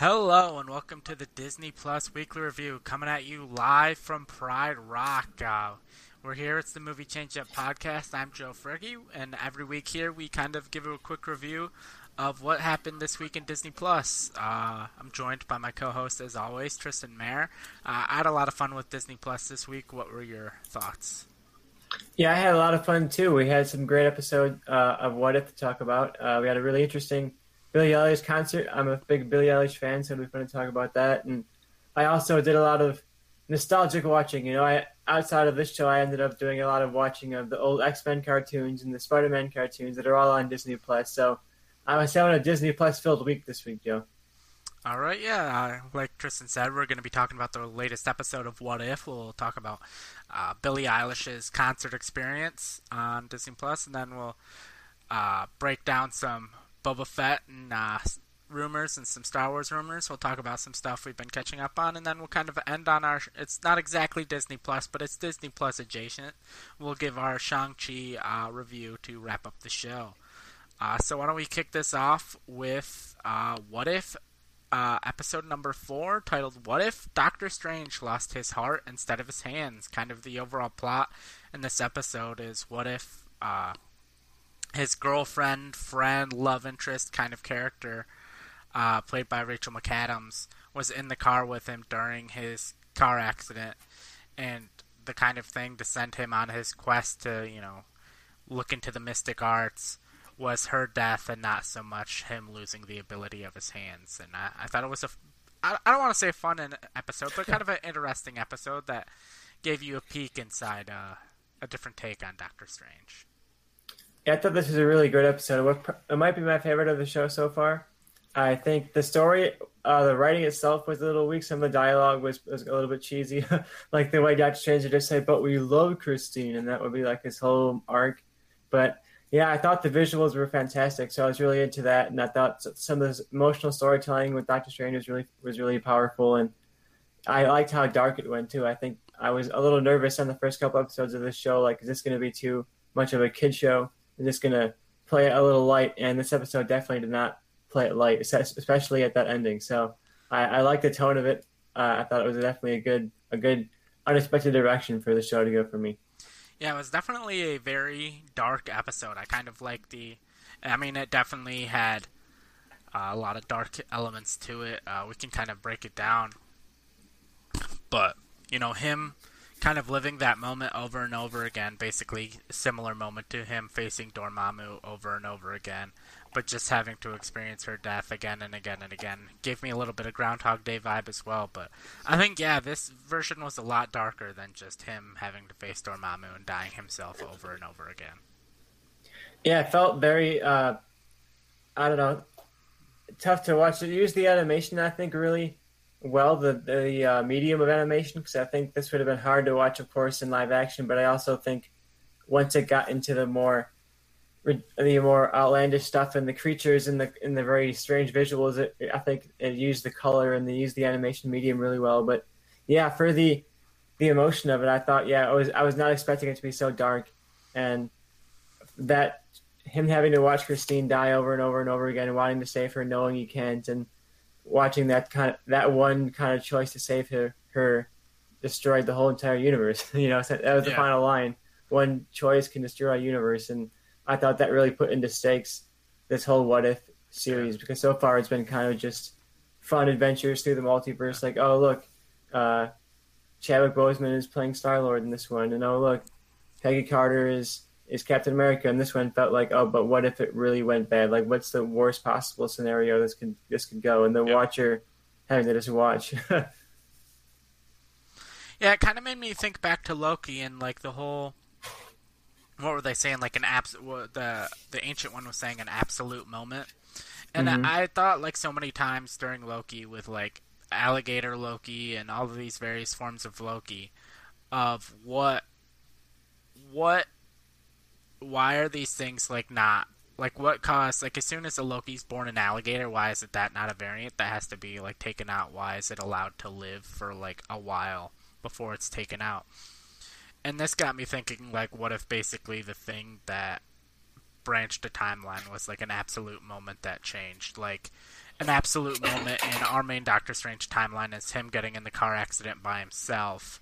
Hello and welcome to the Disney Plus Weekly Review, coming at you live from Pride Rock. Uh, we're here. It's the Movie Change Up podcast. I'm Joe Friggy, and every week here we kind of give a quick review of what happened this week in Disney Plus. Uh, I'm joined by my co-host, as always, Tristan Mayer. Uh, I had a lot of fun with Disney Plus this week. What were your thoughts? Yeah, I had a lot of fun too. We had some great episode uh, of What If to talk about. Uh, we had a really interesting Billie Eilish concert. I'm a big Billie Eilish fan, so it'll be fun to talk about that. And I also did a lot of nostalgic watching. You know, I outside of this show, I ended up doing a lot of watching of the old X Men cartoons and the Spider Man cartoons that are all on Disney Plus. So I was having a Disney Plus filled week this week, Joe. All right, yeah. Uh, like Tristan said, we're going to be talking about the latest episode of What If. We'll talk about uh, Billie Eilish's concert experience on Disney Plus, and then we'll uh, break down some Boba Fett and uh, rumors and some Star Wars rumors. We'll talk about some stuff we've been catching up on, and then we'll kind of end on our. It's not exactly Disney Plus, but it's Disney Plus adjacent. We'll give our Shang Chi uh, review to wrap up the show. Uh, so why don't we kick this off with uh, what if uh, episode number four, titled "What If Doctor Strange Lost His Heart Instead of His Hands?" Kind of the overall plot in this episode is what if uh, his girlfriend, friend, love interest kind of character, uh, played by Rachel McAdams, was in the car with him during his car accident, and the kind of thing to send him on his quest to, you know, look into the mystic arts was her death and not so much him losing the ability of his hands. And I, I thought it was a, I, I don't want to say fun episode, but kind of an interesting episode that gave you a peek inside uh, a different take on Doctor Strange. I thought this was a really great episode. It might be my favorite of the show so far. I think the story, uh, the writing itself was a little weak. Some of the dialogue was, was a little bit cheesy, like the way Doctor Strange just said, "But we love Christine," and that would be like his whole arc. But yeah, I thought the visuals were fantastic, so I was really into that, and I thought some of this emotional storytelling with Doctor Strange was really was really powerful, and I liked how dark it went too. I think I was a little nervous on the first couple episodes of this show, like, is this going to be too much of a kid show? This going to play it a little light? And this episode definitely did not play it light, especially at that ending. So I, I like the tone of it. Uh, I thought it was definitely a good, a good unexpected direction for the show to go for me. Yeah, it was definitely a very dark episode. I kind of like the. I mean, it definitely had uh, a lot of dark elements to it. Uh, we can kind of break it down, but you know, him kind of living that moment over and over again, basically similar moment to him facing Dormammu over and over again, but just having to experience her death again and again and again gave me a little bit of Groundhog Day vibe as well. But I think yeah, this version was a lot darker than just him having to face Dormammu and dying himself over and over again. Yeah, it felt very uh, I don't know tough to watch. It used the animation I think really well the the uh, medium of animation because I think this would have been hard to watch, of course, in live action. But I also think once it got into the more the more outlandish stuff and the creatures and the in the very strange visuals, it, I think it used the color and they used the animation medium really well. But yeah, for the the emotion of it, I thought yeah, I was I was not expecting it to be so dark, and that him having to watch Christine die over and over and over again, wanting to save her, knowing he can't, and watching that kind of that one kind of choice to save her her destroyed the whole entire universe. you know, that was the yeah. final line. One choice can destroy a universe, and I thought that really put into stakes this whole what if series because so far it's been kind of just fun adventures through the multiverse. Like, oh look, uh, Chadwick Boseman is playing Star Lord in this one, and oh look, Peggy Carter is is Captain America, and this one felt like, oh, but what if it really went bad? Like, what's the worst possible scenario this could this could go? And the yep. watcher having to just watch. yeah, it kind of made me think back to Loki and like the whole. What were they saying? Like an abs. The the ancient one was saying an absolute moment, and mm-hmm. I, I thought like so many times during Loki with like alligator Loki and all of these various forms of Loki, of what what why are these things like not like what caused like as soon as a Loki's born an alligator, why is it that not a variant that has to be like taken out? Why is it allowed to live for like a while before it's taken out? And this got me thinking like what if basically the thing that branched a timeline was like an absolute moment that changed like an absolute moment in our main Doctor Strange timeline is him getting in the car accident by himself,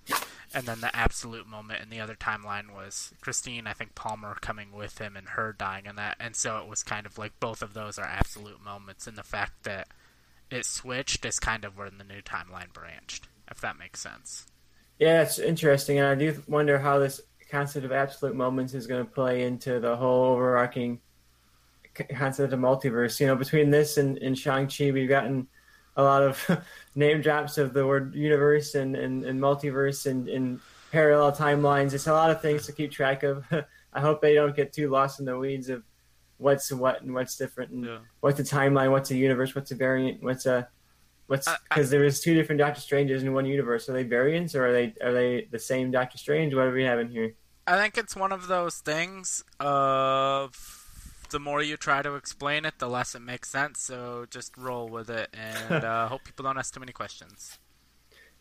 and then the absolute moment in the other timeline was Christine, I think Palmer coming with him and her dying in that, and so it was kind of like both of those are absolute moments, and the fact that it switched is kind of where the new timeline branched, if that makes sense. Yeah, it's interesting, and I do wonder how this concept of absolute moments is going to play into the whole overarching concept of multiverse. You know, between this and, and Shang-Chi, we've gotten a lot of name drops of the word universe and, and, and multiverse and, and parallel timelines. It's a lot of things to keep track of. I hope they don't get too lost in the weeds of what's what and what's different and yeah. what's a timeline, what's a universe, what's a variant, what's a what's because there was two different Doctor Stranges in one universe. Are they variants or are they are they the same Doctor Strange? What are we having here? I think it's one of those things of the more you try to explain it, the less it makes sense. So just roll with it, and uh, hope people don't ask too many questions.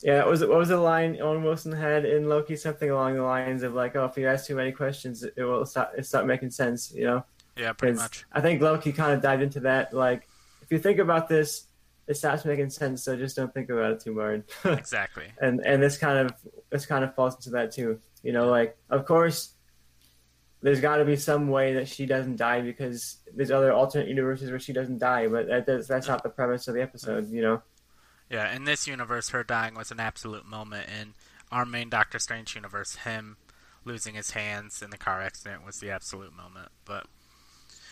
Yeah, what was it, what was the line Owen Wilson had in Loki? Something along the lines of like, "Oh, if you ask too many questions, it will stop, it stop making sense." You know? Yeah, pretty much. I think Loki kind of dived into that. Like, if you think about this, it stops making sense. So just don't think about it too hard. exactly. And and this kind of this kind of falls into that too. You know, like of course there's got to be some way that she doesn't die because there's other alternate universes where she doesn't die, but that, that's, that's not the premise of the episode, you know. Yeah, in this universe, her dying was an absolute moment. In our main Doctor Strange universe, him losing his hands in the car accident was the absolute moment. But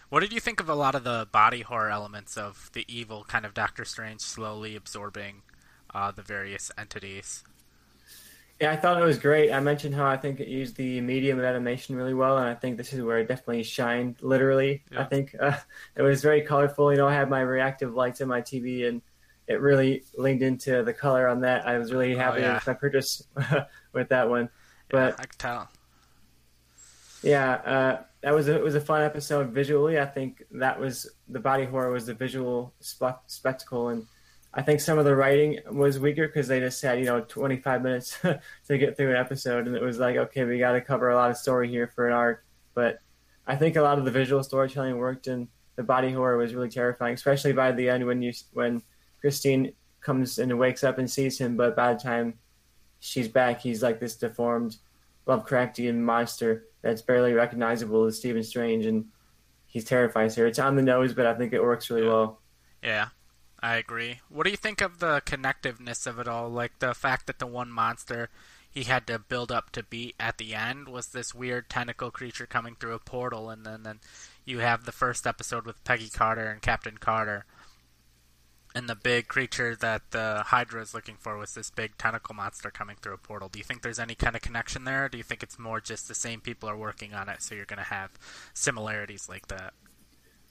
what did you think of a lot of the body horror elements of the evil kind of Doctor Strange slowly absorbing uh, the various entities? Yeah, I thought it was great. I mentioned how I think it used the medium of animation really well, and I think this is where it definitely shined. Literally, yeah. I think uh, it was very colorful. You know, I had my reactive lights in my TV, and it really leaned into the color on that. I was really oh, happy oh, yeah. with my purchase with that one. But yeah, I could tell. Yeah, uh, that was a, it was a fun episode visually. I think that was the body horror was the visual spe- spectacle and I think some of the writing was weaker because they just had you know 25 minutes to get through an episode, and it was like, okay, we got to cover a lot of story here for an arc. But I think a lot of the visual storytelling worked, and the body horror was really terrifying, especially by the end when you when Christine comes and wakes up and sees him, but by the time she's back, he's like this deformed Lovecraftian monster that's barely recognizable as Stephen Strange, and he's terrifying her. It's on the nose, but I think it works really well. Yeah, I agree. What do you think of the connectiveness of it all? Like the fact that the one monster he had to build up to beat at the end was this weird tentacle creature coming through a portal, and then, then you have the first episode with Peggy Carter and Captain Carter. And the big creature that the Hydra is looking for was this big tentacle monster coming through a portal. Do you think there's any kind of connection there? do you think it's more just the same people are working on it, so you're going to have similarities like that?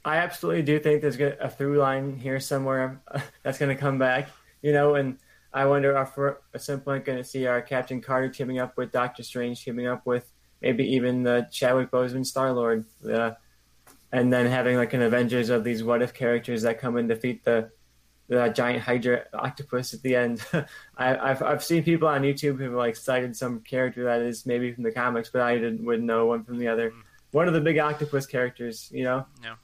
I absolutely do think there's a through line here somewhere that's going to come back, you know, and I wonder if we're at some point going to see our Captain Carter teaming up with Doctor Strange, teaming up with maybe even the Chadwick Boseman Star Lord, uh, and then having like an Avengers of these what if characters that come and defeat the the giant Hydra octopus at the end. I, have I've seen people on YouTube who have like cited some character that is maybe from the comics, but I didn't wouldn't know one from the other. Mm. One of the big octopus characters, you know. Yeah.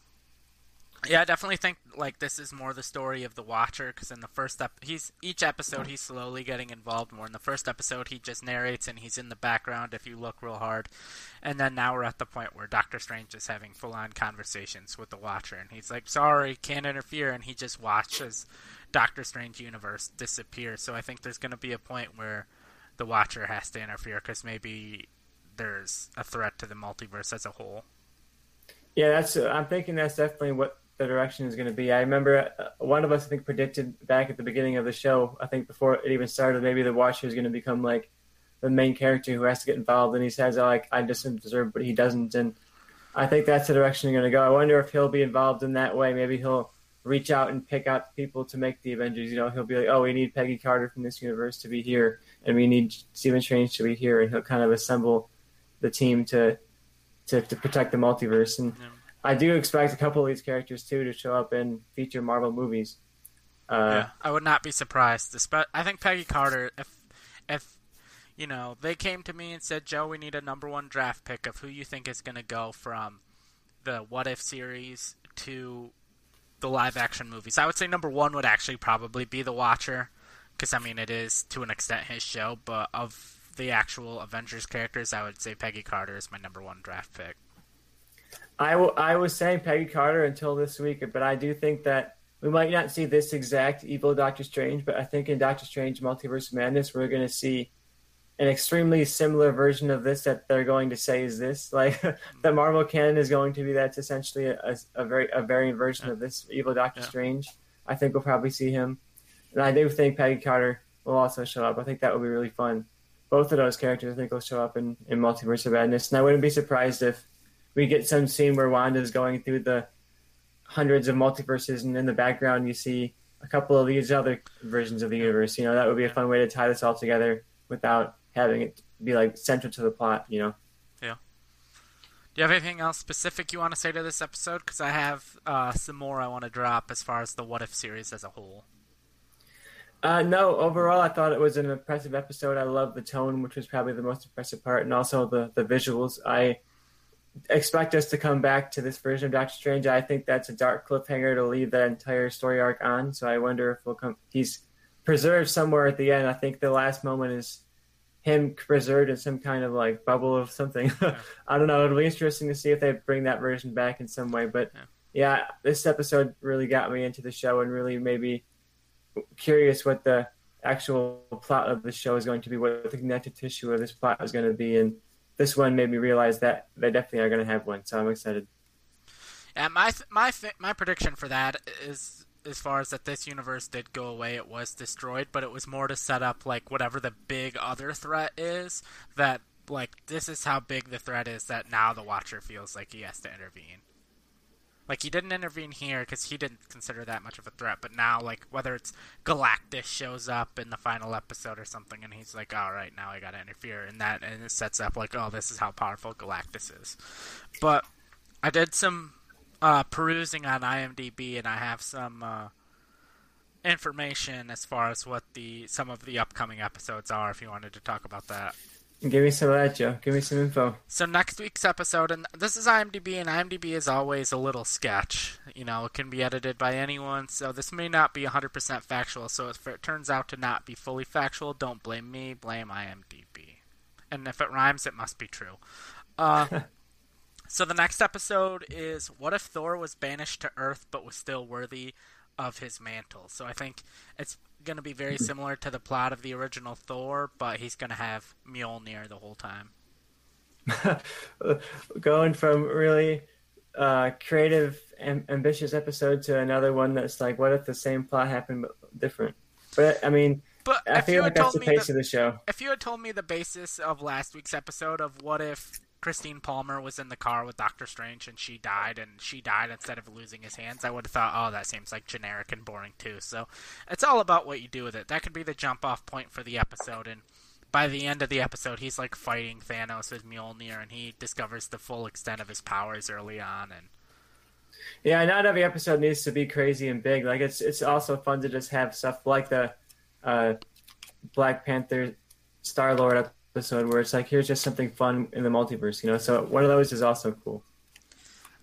Yeah, I definitely think like this is more the story of the Watcher because in the first ep- he's each episode he's slowly getting involved more. In the first episode, he just narrates and he's in the background if you look real hard, and then now we're at the point where Doctor Strange is having full on conversations with the Watcher, and he's like, "Sorry, can't interfere," and he just watches Doctor Strange universe disappear. So I think there's going to be a point where the Watcher has to interfere because maybe there's a threat to the multiverse as a whole. Yeah, that's. I'm thinking that's definitely what the direction is going to be. I remember uh, one of us, I think, predicted back at the beginning of the show, I think before it even started, maybe the Watcher is going to become like the main character who has to get involved, and he says, oh, like, I just deserve, but he doesn't. And I think that's the direction they're going to go. I wonder if he'll be involved in that way. Maybe he'll reach out and pick out people to make the Avengers. You know, he'll be like, oh, we need Peggy Carter from this universe to be here, and we need Stephen Strange to be here, and he'll kind of assemble the team to to, to protect the multiverse. And yeah. I do expect a couple of these characters too to show up in future Marvel movies. Uh, yeah, I would not be surprised. I think Peggy Carter, if if you know they came to me and said, "Joe, we need a number one draft pick of who you think is going to go from the What If series to the live action movies. I would say number one would actually probably be The Watcher, because I mean it is to an extent his show. But of the actual Avengers characters, I would say Peggy Carter is my number one draft pick. I, w- I was saying Peggy Carter until this week, but I do think that we might not see this exact evil Doctor Strange, but I think in Doctor Strange Multiverse of Madness, we're going to see an extremely similar version of this that they're going to say is this. Like the Marvel canon is going to be that's essentially a, a very a variant version yeah. of this evil Doctor yeah. Strange. I think we'll probably see him, and I do think Peggy Carter will also show up. I think that will be really fun. Both of those characters, I think, will show up in, in Multiverse of Madness, and I wouldn't be surprised if we get some scene where Wanda's going through the hundreds of multiverses, and in the background you see a couple of these other versions of the universe. You know, that would be a fun way to tie this all together without having it be like central to the plot. You know. Yeah. Do you have anything else specific you want to say to this episode? Because I have uh, some more I want to drop as far as the What If series as a whole. Uh, no, overall, I thought it was an impressive episode. I love the tone, which was probably the most impressive part, and also the, the visuals. I expect us to come back to this version of Doctor Strange. I think that's a dark cliffhanger to leave that entire story arc on. So I wonder if we'll come. He's preserved somewhere at the end. I think the last moment is him preserved in some kind of like bubble of something. I don't know. It'll be interesting to see if they bring that version back in some way. But yeah. yeah, this episode really got me into the show and really made me curious what the actual plot of the show is going to be, what the connective tissue of this plot is going to be, and this one made me realize that they definitely are going to have one. So I'm excited. Yeah, my my my prediction for that is as far as that this universe did go away, it was destroyed, but it was more to set up like whatever the big other threat is. That like this is how big the threat is that now the Watcher feels like he has to intervene. Like he didn't intervene here because he didn't consider that much of a threat, but now like whether it's Galactus shows up in the final episode or something, and he's like, "All right, now I gotta interfere," and that and it sets up like, "Oh, this is how powerful Galactus is." But I did some uh, perusing on IMDb, and I have some uh, information as far as what the some of the upcoming episodes are. If you wanted to talk about that. Give me some of that, Joe. Give me some info. So next week's episode, and this is IMDb, and IMDb is always a little sketch. You know, it can be edited by anyone, so this may not be 100% factual. So if it turns out to not be fully factual, don't blame me, blame IMDb. And if it rhymes, it must be true. Uh, so the next episode is what if Thor was banished to Earth but was still worthy of his mantle? So I think it's going to be very similar to the plot of the original Thor, but he's going to have Mjolnir the whole time. Going from really uh, creative and ambitious episode to another one that's like, what if the same plot happened but different? But I mean, but I feel like that's the pace the, of the show. If you had told me the basis of last week's episode of what if Christine Palmer was in the car with Doctor Strange and she died, and she died instead of losing his hands, I would have thought, oh, that seems like generic and boring too. So it's all about what you do with it. That could be the jump off point for the episode. And by the end of the episode, he's like fighting Thanos with Mjolnir, and he discovers the full extent of his powers early on. And yeah, not every episode needs to be crazy and big. Like it's it's also fun to just have stuff like the uh, Black Panther Star Lord episode where it's like here's just something fun in the multiverse, you know. So one of those is also cool.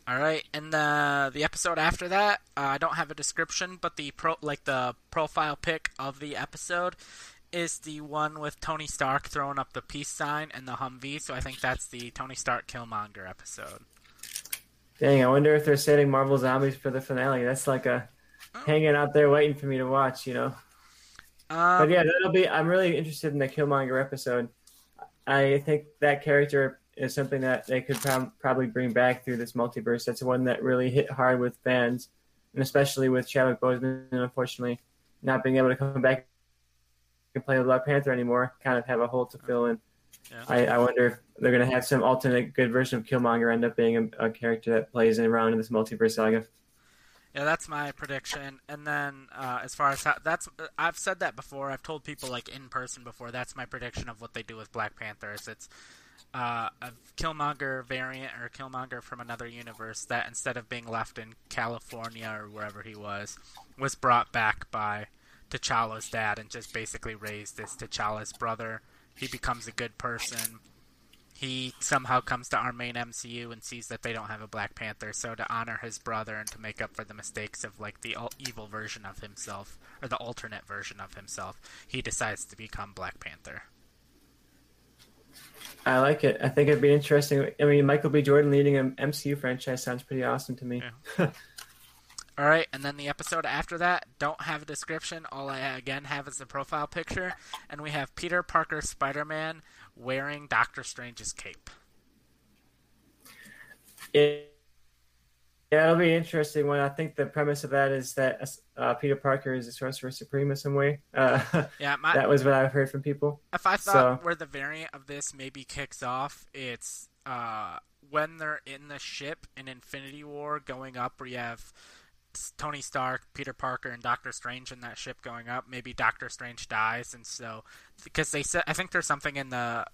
All right, and the the episode after that, uh, I don't have a description, but the pro like the profile pic of the episode is the one with Tony Stark throwing up the peace sign and the Humvee. So I think that's the Tony Stark Killmonger episode. Dang, I wonder if they're setting Marvel Zombies for the finale. That's like a oh. hanging out there waiting for me to watch, you know. Um, but yeah, that'll be. I'm really interested in the Killmonger episode. I think that character is something that they could probably bring back through this multiverse. That's one that really hit hard with fans, and especially with Chadwick Boseman, unfortunately, not being able to come back and play Black Panther anymore, kind of have a hole to fill in. Yeah. I, I, wonder if they're going to have some alternate good version of Killmonger end up being a, a character that plays around in this multiverse saga. Yeah, that's my prediction. And then uh, as far as how, that's, I've said that before. I've told people like in person before. That's my prediction of what they do with Black Panther. Is it's uh, a Killmonger variant or Killmonger from another universe that instead of being left in California or wherever he was, was brought back by T'Challa's dad and just basically raised as T'Challa's brother. He becomes a good person. He somehow comes to our main MCU and sees that they don't have a Black Panther. So to honor his brother and to make up for the mistakes of like the evil version of himself or the alternate version of himself, he decides to become Black Panther. I like it. I think it'd be interesting. I mean, Michael B. Jordan leading an MCU franchise sounds pretty awesome to me. Yeah. All right, and then the episode after that don't have a description. All I again have is the profile picture, and we have Peter Parker Spider-Man wearing Doctor Strange's cape. It, yeah, it'll be interesting. When I think the premise of that is that uh, Peter Parker is a sorcerer supreme in some way. Uh, yeah, my, that was what I've heard from people. If I thought so, where the variant of this maybe kicks off, it's uh, when they're in the ship in Infinity War going up, where you have Tony Stark, Peter Parker, and Doctor Strange in that ship going up. Maybe Doctor Strange dies, and so because they said I think there's something in the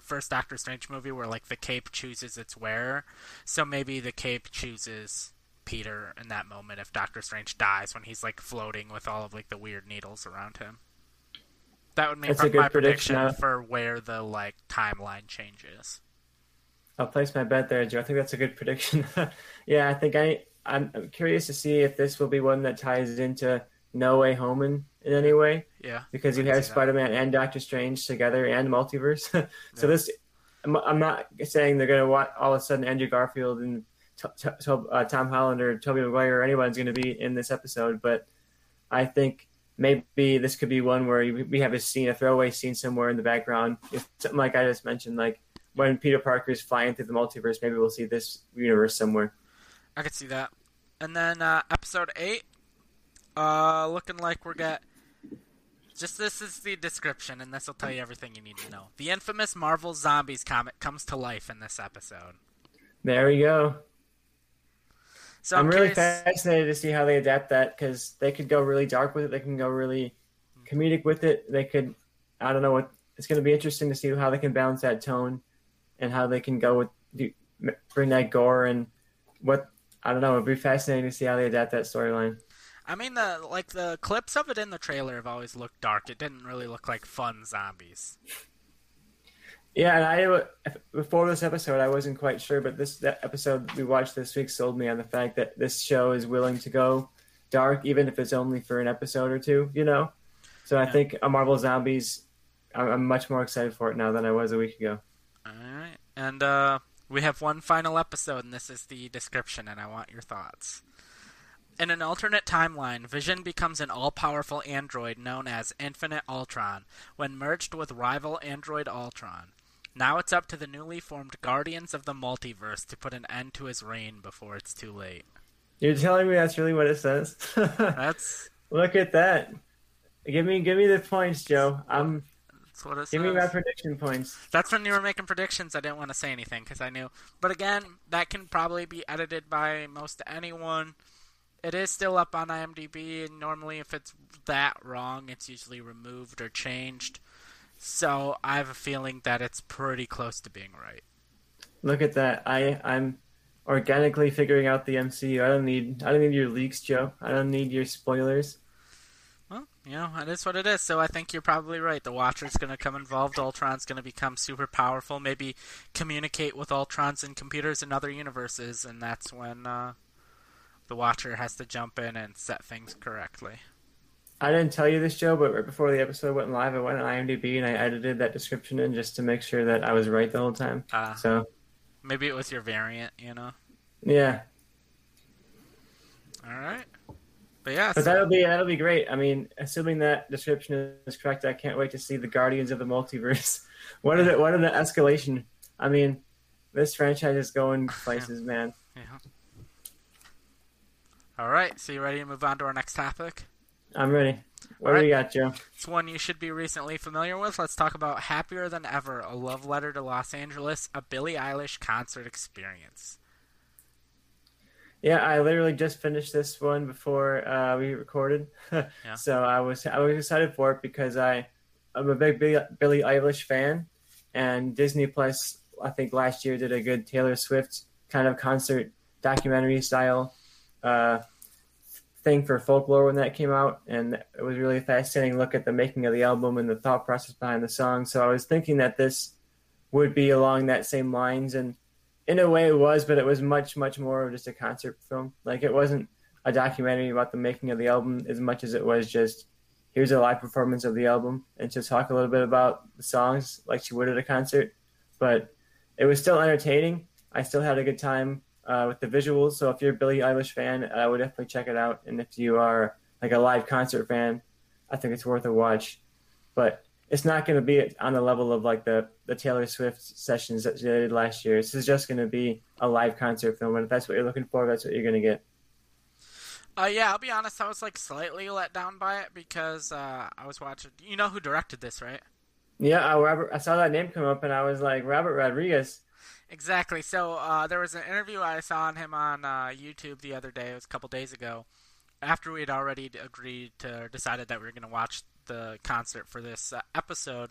first Doctor Strange movie where like the cape chooses its wearer, so maybe the cape chooses Peter in that moment if Doctor Strange dies when he's like floating with all of like the weird needles around him. That would make my prediction, prediction for where the like timeline changes. I'll place my bet there, Joe. I think that's a good prediction. yeah, I think I I'm curious to see if this will be one that ties into No Way Home in, in any way. Yeah. Because you have Spider Man and Doctor Strange together and multiverse. so yeah. this, I'm, I'm, not saying they're going to all of a sudden Andrew Garfield and t- t- uh, Tom Holland or Tobey Maguire or anyone's going to be in this episode, but I think maybe this could be one where we have a scene, a throwaway scene somewhere in the background. If something like I just mentioned, like when Peter Parker is flying through the multiverse, maybe we'll see this universe somewhere. I could see that. And then uh, episode eight, uh, looking like we're get. Just this is the description, and this will tell you everything you need to know. The infamous Marvel Zombies comic comes to life in this episode. There we go. So I'm, I'm really fascinated to see how they adapt that because they could go really dark with it. They can go really comedic with it. They could, I don't know what. It's going to be interesting to see how they can balance that tone, and how they can go with do, bring that gore and what I don't know. It'd be fascinating to see how they adapt that storyline. I mean, the like the clips of it in the trailer have always looked dark. It didn't really look like fun zombies. Yeah, and I before this episode, I wasn't quite sure, but this episode we watched this week sold me on the fact that this show is willing to go dark, even if it's only for an episode or two. You know, so I think a Marvel Zombies, I'm much more excited for it now than I was a week ago. All right, and uh, we have one final episode, and this is the description, and I want your thoughts. In an alternate timeline, Vision becomes an all powerful android known as Infinite Ultron when merged with rival android Ultron. Now it's up to the newly formed Guardians of the Multiverse to put an end to his reign before it's too late. You're telling me that's really what it says? that's Look at that. Give me give me the points, Joe. I'm that's what it Give says. me my prediction points. That's when you were making predictions. I didn't want to say anything because I knew. But again, that can probably be edited by most anyone. It is still up on IMDb, and normally, if it's that wrong, it's usually removed or changed. So I have a feeling that it's pretty close to being right. Look at that! I I'm organically figuring out the MCU. I don't need I don't need your leaks, Joe. I don't need your spoilers. You know, it is what it is. So I think you're probably right. The Watcher's going to come involved. Ultron's going to become super powerful. Maybe communicate with Ultrons and computers in other universes, and that's when uh, the Watcher has to jump in and set things correctly. I didn't tell you this, Joe, but right before the episode went live, I went on IMDb and I edited that description in just to make sure that I was right the whole time. Uh, so maybe it was your variant, you know? Yeah. All right. But yeah, but so... that'll be that'll be great. I mean, assuming that description is correct, I can't wait to see the Guardians of the Multiverse. what are the what are the escalation? I mean, this franchise is going places, yeah. man. Yeah. All right, so you ready to move on to our next topic? I'm ready. What All do right. we got, Joe? It's one you should be recently familiar with. Let's talk about Happier Than Ever, a love letter to Los Angeles, a Billie Eilish concert experience. Yeah, I literally just finished this one before uh, we recorded, yeah. so I was I was excited for it because I I'm a big Billie Eilish fan, and Disney Plus I think last year did a good Taylor Swift kind of concert documentary style uh, thing for folklore when that came out, and it was really a fascinating look at the making of the album and the thought process behind the song. So I was thinking that this would be along that same lines, and in a way it was, but it was much much more of just a concert film. Like it wasn't a documentary about the making of the album as much as it was just here's a live performance of the album and to talk a little bit about the songs like she would at a concert. But it was still entertaining. I still had a good time uh, with the visuals. So if you're a Billie Eilish fan, I would definitely check it out. And if you are like a live concert fan, I think it's worth a watch. But it's not going to be on the level of like the, the Taylor Swift sessions that she did last year. This is just going to be a live concert film. And if that's what you're looking for, that's what you're going to get. Uh, yeah, I'll be honest. I was like slightly let down by it because uh, I was watching. You know who directed this, right? Yeah, I, Robert. I saw that name come up, and I was like, Robert Rodriguez. Exactly. So uh, there was an interview I saw on him on uh, YouTube the other day. It was a couple days ago, after we had already agreed to decided that we were going to watch the concert for this uh, episode,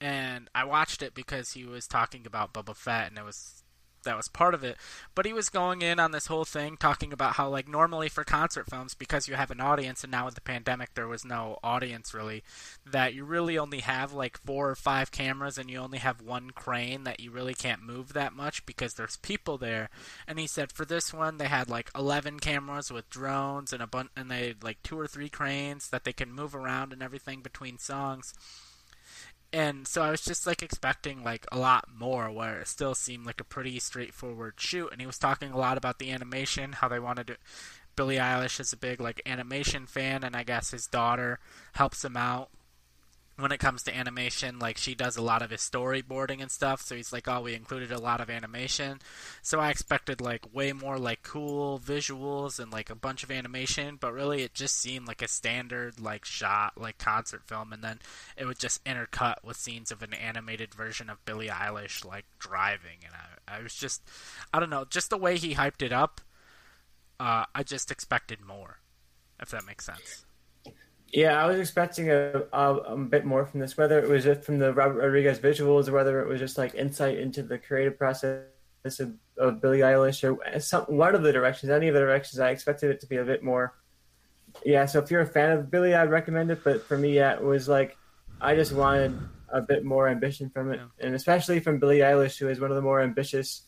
and I watched it because he was talking about Boba Fett, and it was that was part of it. But he was going in on this whole thing talking about how like normally for concert films because you have an audience and now with the pandemic there was no audience really that you really only have like four or five cameras and you only have one crane that you really can't move that much because there's people there. And he said for this one they had like 11 cameras with drones and a bunch and they had like two or three cranes that they can move around and everything between songs and so I was just like expecting like a lot more where it still seemed like a pretty straightforward shoot. And he was talking a lot about the animation how they wanted to Billie Eilish is a big like animation fan and I guess his daughter helps him out when it comes to animation, like she does a lot of his storyboarding and stuff. So he's like, "Oh, we included a lot of animation." So I expected like way more like cool visuals and like a bunch of animation, but really it just seemed like a standard like shot like concert film, and then it would just intercut with scenes of an animated version of Billie Eilish like driving, and I, I was just, I don't know, just the way he hyped it up. Uh, I just expected more, if that makes sense. Yeah, I was expecting a, a, a, bit more from this, whether it was just from the Robert Rodriguez visuals or whether it was just like insight into the creative process of, of Billie Eilish or some, one of the directions, any of the directions. I expected it to be a bit more. Yeah, so if you're a fan of Billie, I'd recommend it. But for me, yeah, it was like I just wanted a bit more ambition from it, yeah. and especially from Billie Eilish, who is one of the more ambitious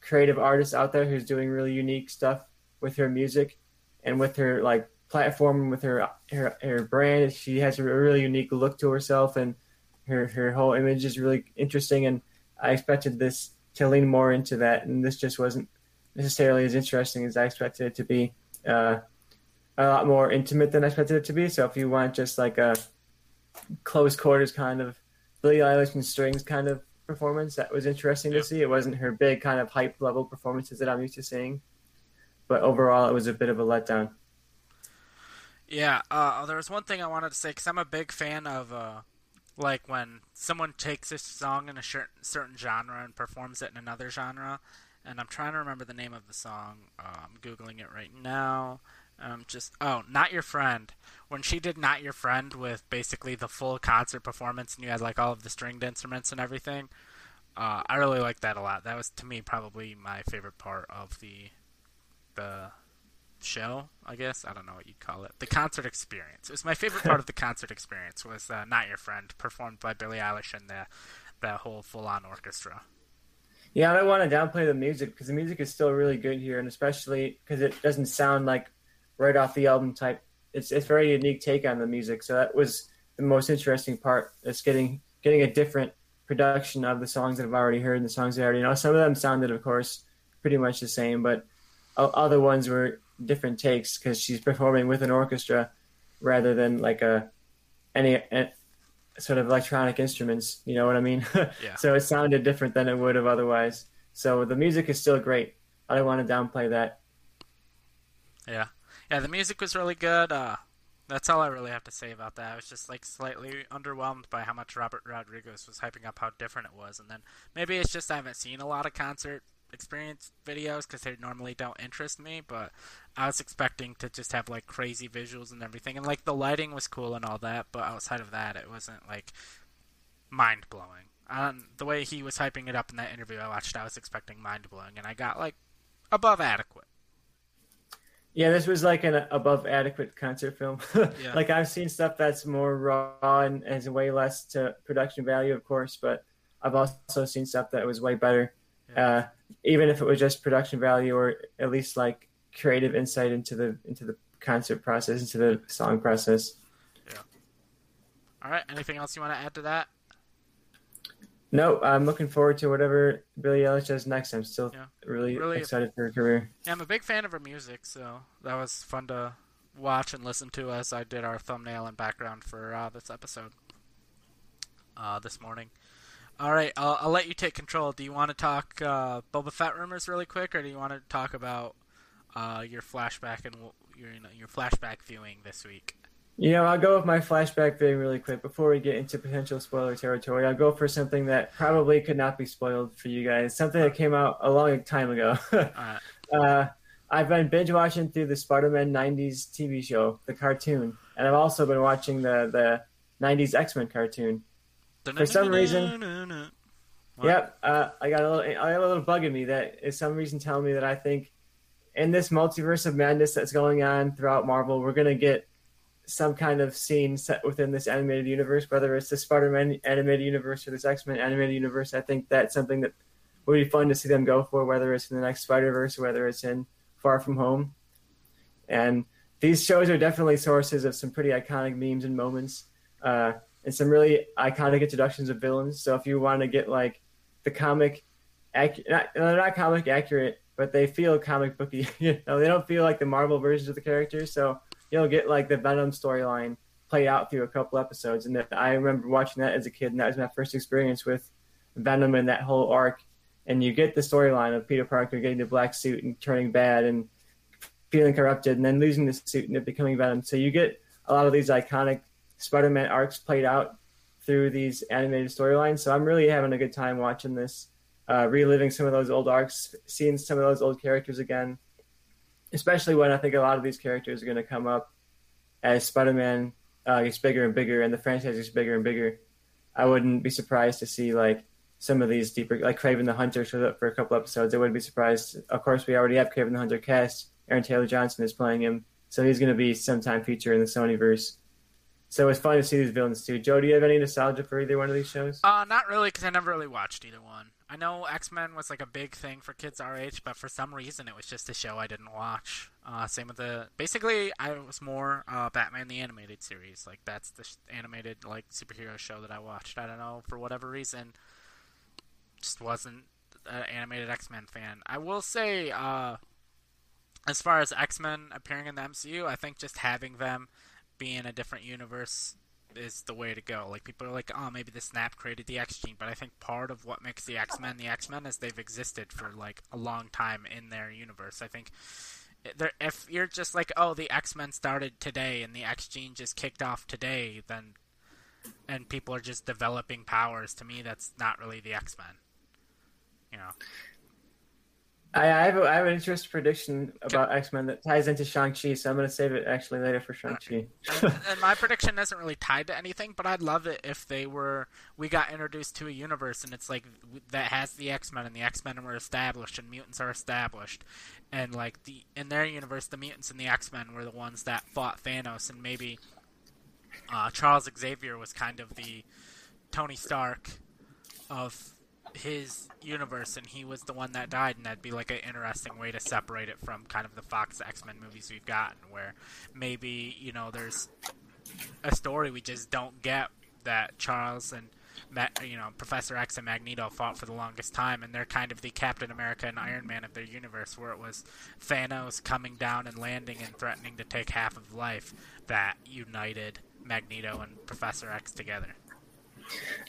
creative artists out there, who's doing really unique stuff with her music and with her like platform with her her her brand. She has a really unique look to herself, and her her whole image is really interesting. And I expected this to lean more into that, and this just wasn't necessarily as interesting as I expected it to be. Uh, a lot more intimate than I expected it to be. So if you want just like a close quarters kind of Billie Eilish and strings kind of performance, that was interesting to see. It wasn't her big kind of hype level performances that I'm used to seeing, but overall it was a bit of a letdown. Yeah, uh, there was one thing I wanted to say because I'm a big fan of uh, like when someone takes a song in a certain genre and performs it in another genre. And I'm trying to remember the name of the song. Uh, I'm googling it right now. Um, just oh, not your friend. When she did "Not Your Friend" with basically the full concert performance, and you had like all of the stringed instruments and everything, uh, I really liked that a lot. That was to me probably my favorite part of the the show, I guess. I don't know what you'd call it. The concert experience. It was my favorite part of the concert experience was uh, "Not Your Friend," performed by Billie Eilish and the the whole full-on orchestra. Yeah, I don't want to downplay the music because the music is still really good here, and especially because it doesn't sound like right off the album type. It's it's very unique take on the music. So that was the most interesting part. Is getting getting a different production of the songs that I've already heard and the songs I already know. Some of them sounded, of course, pretty much the same, but other ones were different takes because she's performing with an orchestra rather than like a any a, sort of electronic instruments. You know what I mean? Yeah. so it sounded different than it would have otherwise. So the music is still great. I don't want to downplay that. Yeah, yeah. The music was really good. Uh, that's all I really have to say about that. I was just like slightly underwhelmed by how much Robert Rodriguez was hyping up how different it was, and then maybe it's just I haven't seen a lot of concert experience videos because they normally don't interest me, but I was expecting to just have like crazy visuals and everything, and like the lighting was cool and all that, but outside of that, it wasn't like mind blowing. Um, the way he was hyping it up in that interview I watched, I was expecting mind blowing, and I got like above adequate. Yeah, this was like an above adequate concert film. yeah. Like I've seen stuff that's more raw and has way less to production value, of course, but I've also seen stuff that was way better, yeah. uh, even if it was just production value or at least like creative insight into the into the concert process, into the song process. Yeah. All right. Anything else you want to add to that? No, I'm looking forward to whatever Billie Eilish does next. I'm still yeah. really, really excited for her career. Yeah, I'm a big fan of her music, so that was fun to watch and listen to as I did our thumbnail and background for uh, this episode uh, this morning. All right, I'll, I'll, let you take control. Do you want to talk uh, Boba Fett rumors really quick, or do you want to talk about uh, your flashback and your your flashback viewing this week? You know, I'll go with my flashback very really quick before we get into potential spoiler territory. I'll go for something that probably could not be spoiled for you guys. Something that came out a long time ago. uh, I've been binge watching through the Spider-Man '90s TV show, the cartoon, and I've also been watching the the '90s X-Men cartoon. For some reason, yep, uh, I got a little I got a little bug in me that is some reason telling me that I think in this multiverse of madness that's going on throughout Marvel, we're gonna get some kind of scene set within this animated universe, whether it's the Spider-Man animated universe or this X-Men animated universe. I think that's something that would be fun to see them go for, whether it's in the next Spider-Verse or whether it's in Far From Home. And these shows are definitely sources of some pretty iconic memes and moments, uh, and some really iconic introductions of villains. So if you want to get like the comic, ac- not, they're not comic accurate, but they feel comic booky. you know, they don't feel like the Marvel versions of the characters. So you'll get like the Venom storyline play out through a couple episodes. And I remember watching that as a kid, and that was my first experience with Venom and that whole arc. And you get the storyline of Peter Parker getting the black suit and turning bad and feeling corrupted, and then losing the suit and becoming Venom. So you get a lot of these iconic Spider-Man arcs played out through these animated storylines. So I'm really having a good time watching this, uh, reliving some of those old arcs, seeing some of those old characters again especially when I think a lot of these characters are going to come up as Spider-Man uh, gets bigger and bigger, and the franchise gets bigger and bigger. I wouldn't be surprised to see like some of these deeper, like Kraven the Hunter showed up for a couple episodes. I wouldn't be surprised. Of course, we already have Kraven the Hunter cast. Aaron Taylor Johnson is playing him, so he's going to be sometime feature in the Sonyverse. So it's fun to see these villains too. Joe, do you have any nostalgia for either one of these shows? Uh, not really, because I never really watched either one. I know X Men was like a big thing for kids our age, but for some reason it was just a show I didn't watch. Uh, same with the basically I was more uh, Batman the animated series. Like that's the animated like superhero show that I watched. I don't know for whatever reason, just wasn't an animated X Men fan. I will say, uh, as far as X Men appearing in the MCU, I think just having them be in a different universe is the way to go. Like people are like, oh, maybe the snap created the X gene, but I think part of what makes the X Men the X Men is they've existed for like a long time in their universe. I think if you're just like, oh, the X Men started today and the X gene just kicked off today, then and people are just developing powers. To me, that's not really the X Men. You know. I, have a, I have an interesting prediction about X Men that ties into Shang Chi, so I'm going to save it actually later for Shang Chi. and, and my prediction isn't really tied to anything, but I'd love it if they were we got introduced to a universe and it's like that has the X Men and the X Men were established and mutants are established, and like the in their universe the mutants and the X Men were the ones that fought Thanos and maybe uh, Charles Xavier was kind of the Tony Stark of his universe and he was the one that died and that'd be like an interesting way to separate it from kind of the Fox X-Men movies we've gotten where maybe, you know, there's a story we just don't get that Charles and you know Professor X and Magneto fought for the longest time, and they're kind of the Captain America and Iron Man of their universe, where it was Thanos coming down and landing and threatening to take half of life that united Magneto and Professor X together.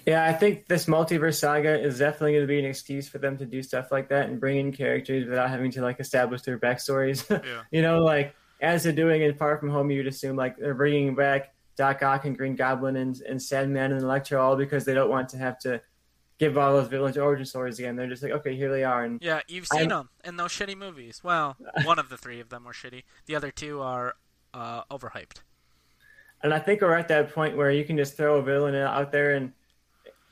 Yeah, I think this multiverse saga is definitely going to be an excuse for them to do stuff like that and bring in characters without having to like establish their backstories. Yeah. you know, like as they're doing in Far From Home, you'd assume like they're bringing back Doc Ock and Green Goblin and, and Sandman and Electro all because they don't want to have to give all those villains origin stories again. They're just like, okay, here they are. And yeah, you've seen I'm... them in those shitty movies. Well, one of the three of them were shitty. The other two are uh, overhyped. And I think we're at that point where you can just throw a villain out there and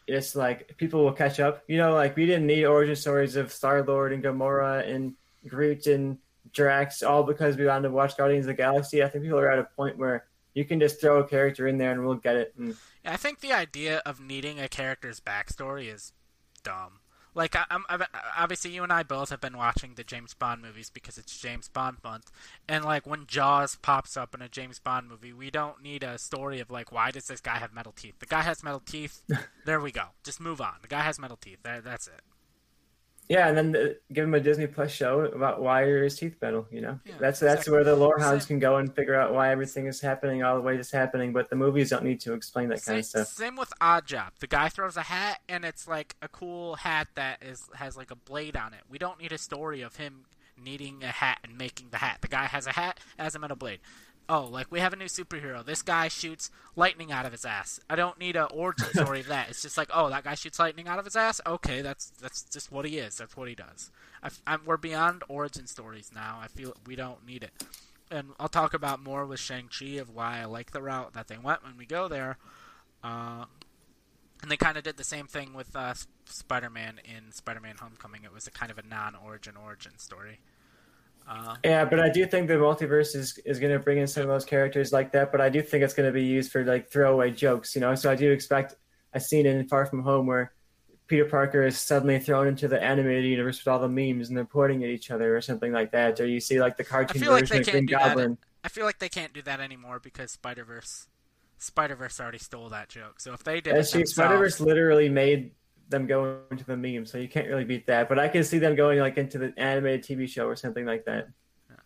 it's like people will catch up. You know, like we didn't need origin stories of Star Lord and Gamora and Groot and Drax all because we wanted to watch Guardians of the Galaxy. I think people are at a point where you can just throw a character in there and we'll get it. And... Yeah, I think the idea of needing a character's backstory is dumb. Like I, I'm, I've, obviously you and I both have been watching the James Bond movies because it's James Bond month, and like when Jaws pops up in a James Bond movie, we don't need a story of like why does this guy have metal teeth? The guy has metal teeth. there we go. Just move on. The guy has metal teeth. That, that's it. Yeah, and then the, give him a Disney Plus show about why are his teeth metal. You know, Yeah, that's that's exactly. where the lore hounds can go and figure out why everything is happening all the way it's happening. But the movies don't need to explain that kind of stuff. same with Odd Job. The guy throws a hat, and it's like a cool hat that is has like a blade on it. We don't need a story of him needing a hat and making the hat. The guy has a hat, has a metal blade. Oh, like we have a new superhero. This guy shoots lightning out of his ass. I don't need a origin story of that. It's just like, oh, that guy shoots lightning out of his ass. Okay, that's that's just what he is. That's what he does. I, we're beyond origin stories now. I feel we don't need it. And I'll talk about more with Shang Chi of why I like the route that they went when we go there. Uh, and they kind of did the same thing with uh, Spider-Man in Spider-Man: Homecoming. It was a kind of a non-origin origin story. Uh, Yeah, but I do think the multiverse is, is going to bring in some of those characters like that. But I do think it's going to be used for like throwaway jokes, you know. So I do expect a scene in Far From Home where Peter Parker is suddenly thrown into the animated universe with all the memes and they're pointing at each other or something like that. Or you see like the cartoon feel like version of Green do that. Goblin. I feel like they can't do that anymore because Spider-Verse, Spider-Verse already stole that joke. So if they did Actually, themselves, Spider Verse literally made them going into the meme, so you can't really beat that. But I can see them going like into the animated TV show or something like that.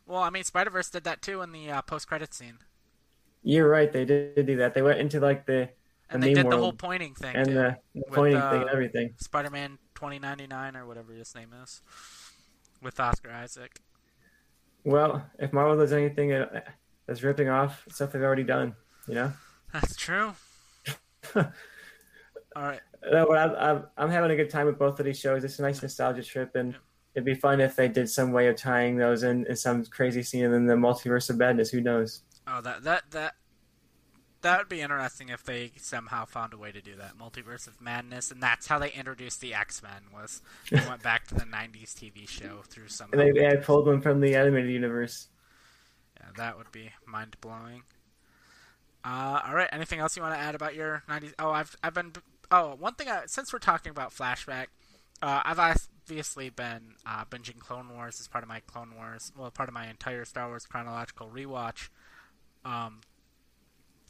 well, I mean, Spider-Verse did that too in the uh, post-credit scene, You're right; they did do that. They went into like the and The they meme did the whole pointing thing and the, the With, pointing uh, thing and everything. Spider-Man 2099 or whatever his name is, with Oscar Isaac. Well, if Marvel does anything uh, that's ripping off stuff they've already done, you know. That's true. All right. No, but I'm, I'm, I'm having a good time with both of these shows. It's a nice nostalgia trip, and it'd be fun if they did some way of tying those in, in some crazy scene in the multiverse of madness. Who knows? Oh, that that that that would be interesting if they somehow found a way to do that multiverse of madness, and that's how they introduced the X Men. Was they went back to the '90s TV show through some. And they, they pulled one from the animated universe. Yeah, that would be mind blowing. Uh, all right. Anything else you want to add about your '90s? Oh, I've I've been. Oh, one thing. I, since we're talking about flashback, uh, I've obviously been uh, binging Clone Wars as part of my Clone Wars. Well, part of my entire Star Wars chronological rewatch. Um,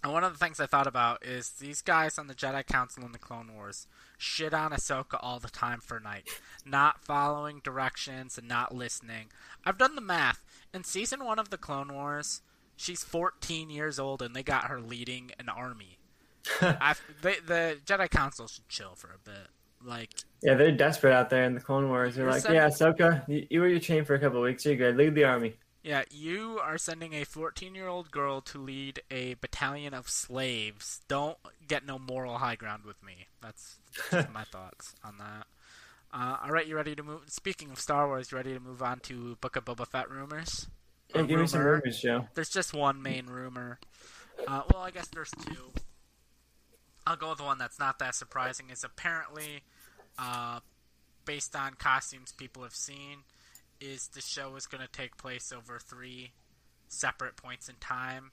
and one of the things I thought about is these guys on the Jedi Council in the Clone Wars shit on Ahsoka all the time for Night, not following directions and not listening. I've done the math. In season one of the Clone Wars, she's 14 years old and they got her leading an army. They, the Jedi Council should chill for a bit. Like, Yeah, they're desperate out there in the Clone Wars. They're like, sending- yeah, Ahsoka, you, you were your chain for a couple of weeks. You're good. Lead the army. yeah, you are sending a 14 year old girl to lead a battalion of slaves. Don't get no moral high ground with me. That's my thoughts on that. Uh, all right, you ready to move? Speaking of Star Wars, you ready to move on to Book of Boba Fett rumors? Yeah, give me some rumors, Joe. There's just one main rumor. Uh, well, I guess there's two. I'll go with the one that's not that surprising. Is apparently, uh, based on costumes people have seen, is the show is going to take place over three separate points in time.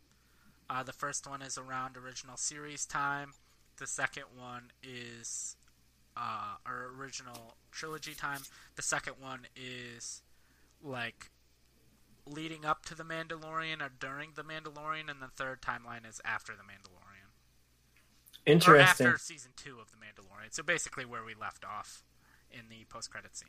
Uh, the first one is around original series time. The second one is uh, our original trilogy time. The second one is like leading up to the Mandalorian or during the Mandalorian, and the third timeline is after the Mandalorian or Interesting. after season two of the Mandalorian. So basically, where we left off in the post-credit scene.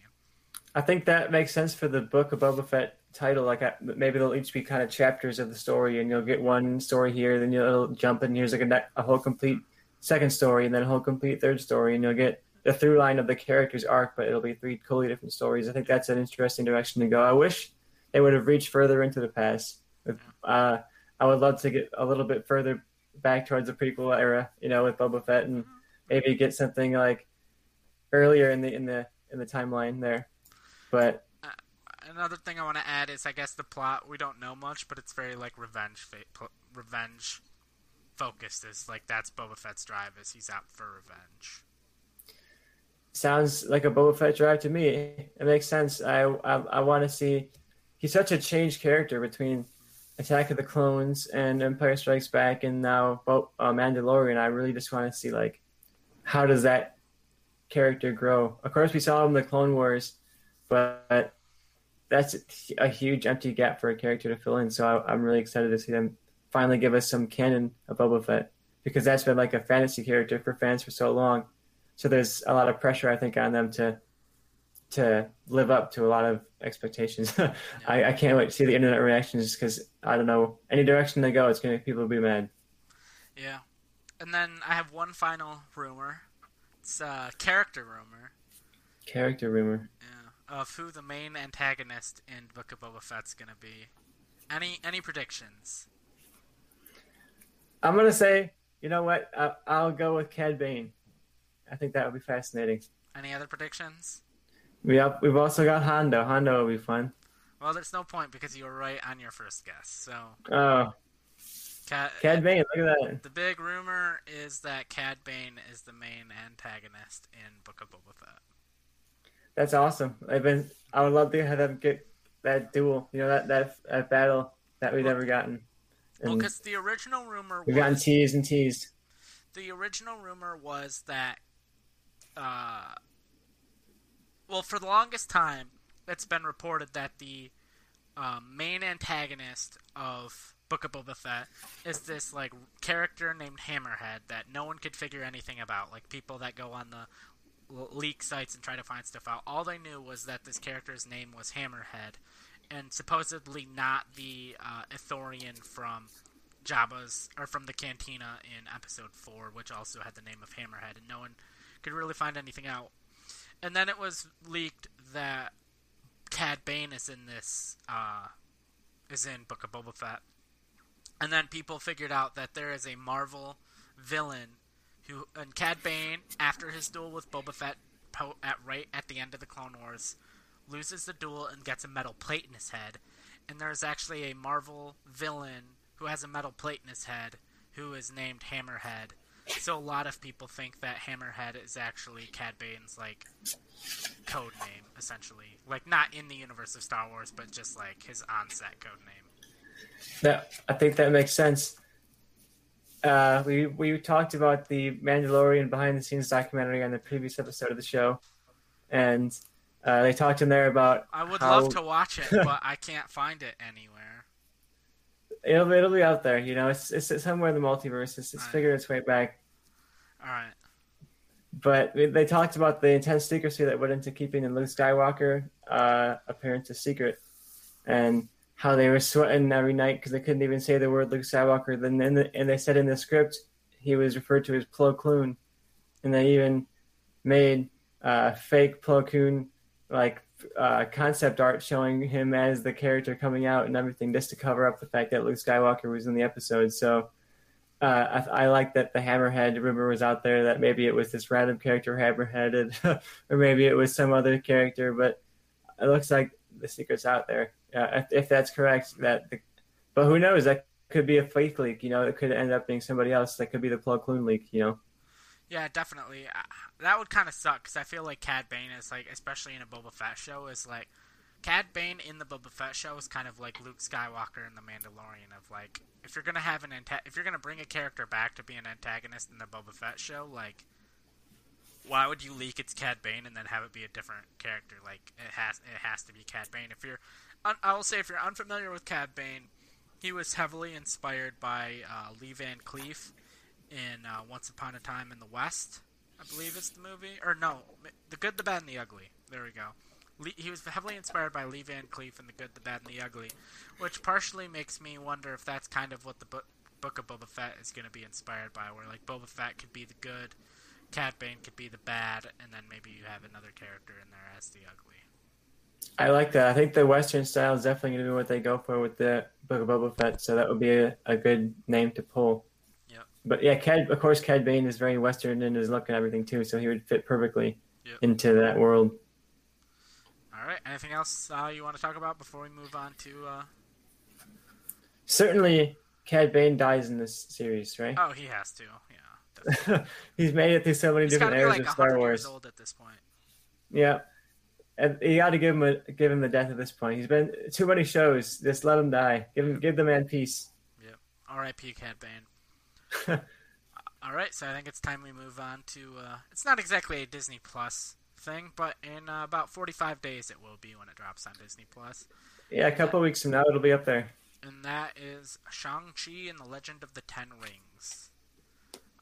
I think that makes sense for the Book of Boba Fett title. Like, I- maybe they'll each be kind of chapters of the story, and you'll get one story here, then you'll jump in. Here's like a, a whole complete second story, and then a whole complete third story, and you'll get the through line of the character's arc, but it'll be three totally different stories. I think that's an interesting direction to go. I wish they would have reached further into the past. With, uh, I would love to get a little bit further back towards the prequel era, you know, with Boba Fett, and maybe get something like earlier in the in the in the timeline there. But uh, Another thing I want to add is, I guess the plot we don't know much, but it's very like revenge, fa- revenge focused. Is like that's Boba Fett's drive, is he's out for revenge. sounds like a Boba Fett drive to me. It makes sense. I I, I want to see. He's such a changed character between Attack of the Clones and Empire Strikes Back, and now Bo- uh, Mandalorian. I really just want to see like how does that character grow. Of course, we saw him in the Clone Wars, but that's a huge empty gap for a character to fill in. So I, I'm really excited to see them finally give us some canon of Boba Fett because that's been like a fantasy character for fans for so long. So there's a lot of pressure, I think, on them to to live up to a lot of expectations. I, I can't wait to see the internet reactions because I don't know any direction they go, it's going to make people be mad. Yeah, and then I have one final rumor. It's a character rumor. Character rumor. Yeah, of who the main antagonist in Book of Boba Fett's going to be. Any any predictions? I'm gonna say, you know what? I, I'll go with Cad Bane. I think that would be fascinating. Any other predictions? We have, we've also got Hondo. Hondo will be fun. Well, there's no point because you were right on your first guess. So, Oh, Cad, Cad Bane, look at that. the big rumor is that Cad Bane is the main antagonist in Book of Boba Fett. That's awesome. I've been. I would love to have them get that duel. You know that that, that battle that we've Well- never gotten. Well, because the original rumor we've gotten teased and teased. the original rumor was that, uh, well, for the longest time, it's been reported that the um, main antagonist of Book of Boba Fett is this like character named Hammerhead that no one could figure anything about. Like people that go on the leak sites and try to find stuff out. All they knew was that this character's name was Hammerhead, and supposedly not the uh, Ithorian from Jabba's or from the Cantina in Episode Four, which also had the name of Hammerhead, and no one could really find anything out. And then it was leaked that Cad Bane is in this, uh, is in Book of Boba Fett, and then people figured out that there is a Marvel villain who, and Cad Bane, after his duel with Boba Fett, po- at right at the end of the Clone Wars, loses the duel and gets a metal plate in his head. And there's actually a Marvel villain who has a metal plate in his head who is named Hammerhead. So a lot of people think that Hammerhead is actually Cad Bane's like code name, essentially. Like not in the universe of Star Wars, but just like his onset code name. That I think that makes sense. Uh, we we talked about the Mandalorian behind the scenes documentary on the previous episode of the show, and uh, they talked in there about I would how- love to watch it, but I can't find it anywhere. It'll it'll be out there. You know, it's it's somewhere in the multiverse. It's, it's Right. figured its way back. All right. But they- talked about the intense secrecy that went into keeping the Luke Skywalker uh, appearance a secret, and how they were sweating every night because they couldn't even say the word Luke Skywalker. Then, in the, and they said in the script he was referred to as Plo Koon, and they even made uh, fake Plo Koon like uh, concept art showing him as the character coming out and everything, just to cover up the fact that Luke Skywalker was in the episode. So. Uh, I, I like that the Hammerhead rumor was out there that maybe it was this random character Hammerheaded, or maybe it was some other character. But it looks like the secret's out there. Uh, if, if that's correct, that. The, but who knows? That could be a fake leak. You know, it could end up being somebody else. That could be the Plug leak. You know. Yeah, definitely. Uh, That would kind of suck because I feel like Cad Bane is like, especially in a Boba Fett show, is like Cad Bane in the Boba Fett show is kind of like Luke Skywalker in the Mandalorian. Of like, if you're gonna have an anta- if you're gonna bring a character back to be an antagonist in the Boba Fett show, like, why would you leak it's Cad Bane and then have it be a different character? Like, it has it has to be Cad Bane. If you're, un- I will say, if you're unfamiliar with Cad Bane, he was heavily inspired by uh, Lee Van Cleef in uh, Once Upon a Time in the West, I believe is the movie. Or no, The Good, the Bad, and the Ugly. There we go. He was heavily inspired by Lee Van Cleef in The Good, the Bad, and the Ugly, which partially makes me wonder if that's kind of what the book, book of Boba Fett is going to be inspired by, where like Boba Fett could be the good, Cad Bane could be the bad, and then maybe you have another character in there as the ugly. I like that. I think the Western style is definitely going to be what they go for with the Book of Boba Fett. So that would be a, a good name to pull. But yeah, Cad, of course, Cad Bane is very Western in his look and everything too. So he would fit perfectly Yep. into that world. All right. Anything else uh, you want to talk about before we move on to? Uh... Certainly, Cad Bane dies in this series, right? Oh, he has to. Yeah. He's made it through so many He's different eras like of 100 Star years Wars. old at this point. Yeah, and you got to give him a give him the death at this point. He's been too many shows. Just let him die. Give him give the man peace. Yep. R.I.P. Cad Bane. All right, so I think it's time we move on to. Uh, it's not exactly a Disney Plus thing, but in uh, about 45 days it will be when it drops on Disney Plus. Yeah, a couple weeks from now it'll be up there. And that is Shang-Chi and the Legend of the Ten Rings.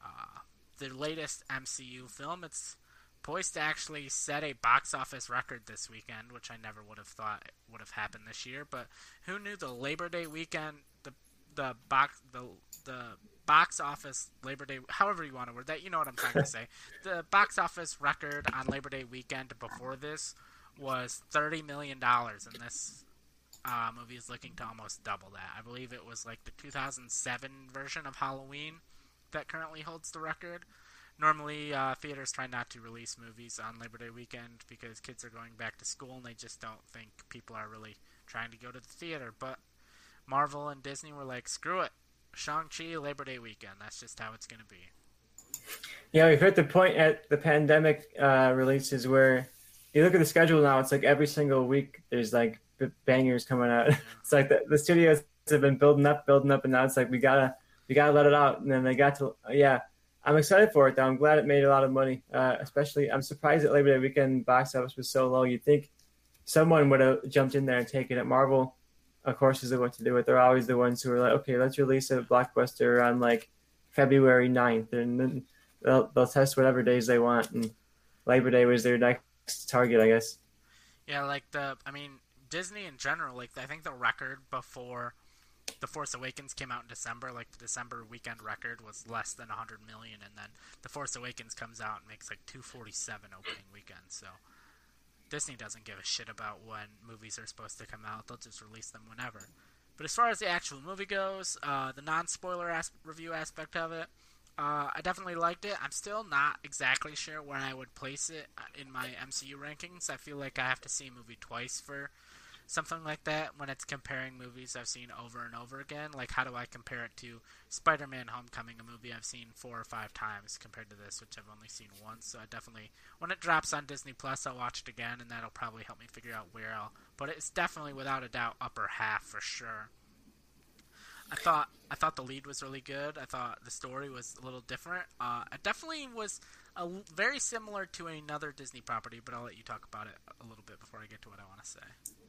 Uh, the latest MCU film. It's poised to actually set a box office record this weekend, which I never would have thought would have happened this year. But who knew the Labor Day weekend, the the box the the box office Labor Day, however you want to word that, you know what I'm trying to say. The box office record on Labor Day weekend before this was thirty million dollars, and this uh, movie is looking to almost double that. I believe it was like the 2007 version of Halloween that currently holds the record. Normally, uh, theaters try not to release movies on Labor Day weekend because kids are going back to school and they just don't think people are really trying to go to the theater. But Marvel and Disney were like, screw it. Shang-Chi, Labor Day weekend. That's just how it's going to be. Yeah, we've hit the point at the pandemic uh, releases where you look at the schedule now, it's like every single week there's like bangers coming out. Yeah. it's like the, the studios have been building up, building up, and now it's like we gotta we gotta let it out. And then they got to yeah. I'm excited for it though. I'm glad it made a lot of money. Uh, especially, I'm surprised that Labor Day weekend box office was so low. You'd think someone would have jumped in there and taken it. Marvel, of course, is one to do it. They're always the ones who are like, okay, let's release a blockbuster on like February 9th, and then they'll, they'll test whatever days they want. And Labor Day was their next target, I guess. Yeah, like the, I mean, Disney in general, like I think the record before the Force Awakens came out in December, like the December weekend record was less than 100 million, and then the Force Awakens comes out and makes like 247 opening weekend. So Disney doesn't give a shit about when movies are supposed to come out; they'll just release them whenever. But as far as the actual movie goes, uh, the non-spoiler as- review aspect of it, uh, I definitely liked it. I'm still not exactly sure where I would place it uh, in my MCU rankings. I feel like I have to see a movie twice for something like that when it's comparing movies I've seen over and over again. Like, how do I compare it to Spider Man Homecoming, a movie I've seen four or five times compared to this, which I've only seen once? So, I definitely, when it drops on Disney Plus, I'll watch it again, and that'll probably help me figure out where I'll. But it's definitely, without a doubt, upper half for sure. I thought I thought the lead was really good. I thought the story was a little different. Uh, it definitely was a, very similar to another Disney property, but I'll let you talk about it a little bit before I get to what I want to say.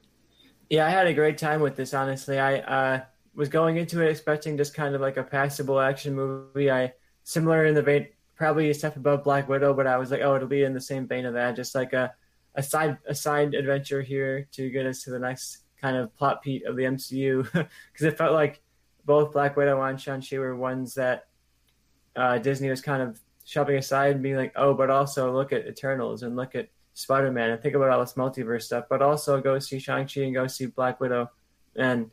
Yeah, I had a great time with this. Honestly, I uh, was going into it expecting just kind of like a passable action movie. I similar in the vein, probably a step above Black Widow, but I was like, oh, it'll be in the same vein of that, just like a a side a side adventure here to get us to the next kind of plot beat of the MCU because it felt like both Black Widow and Shang-Chi were ones that uh, Disney was kind of shoving aside and being like, oh, but also look at Eternals and look at Spider Man and think about all this multiverse stuff, but also go see Shang-Chi and go see Black Widow. And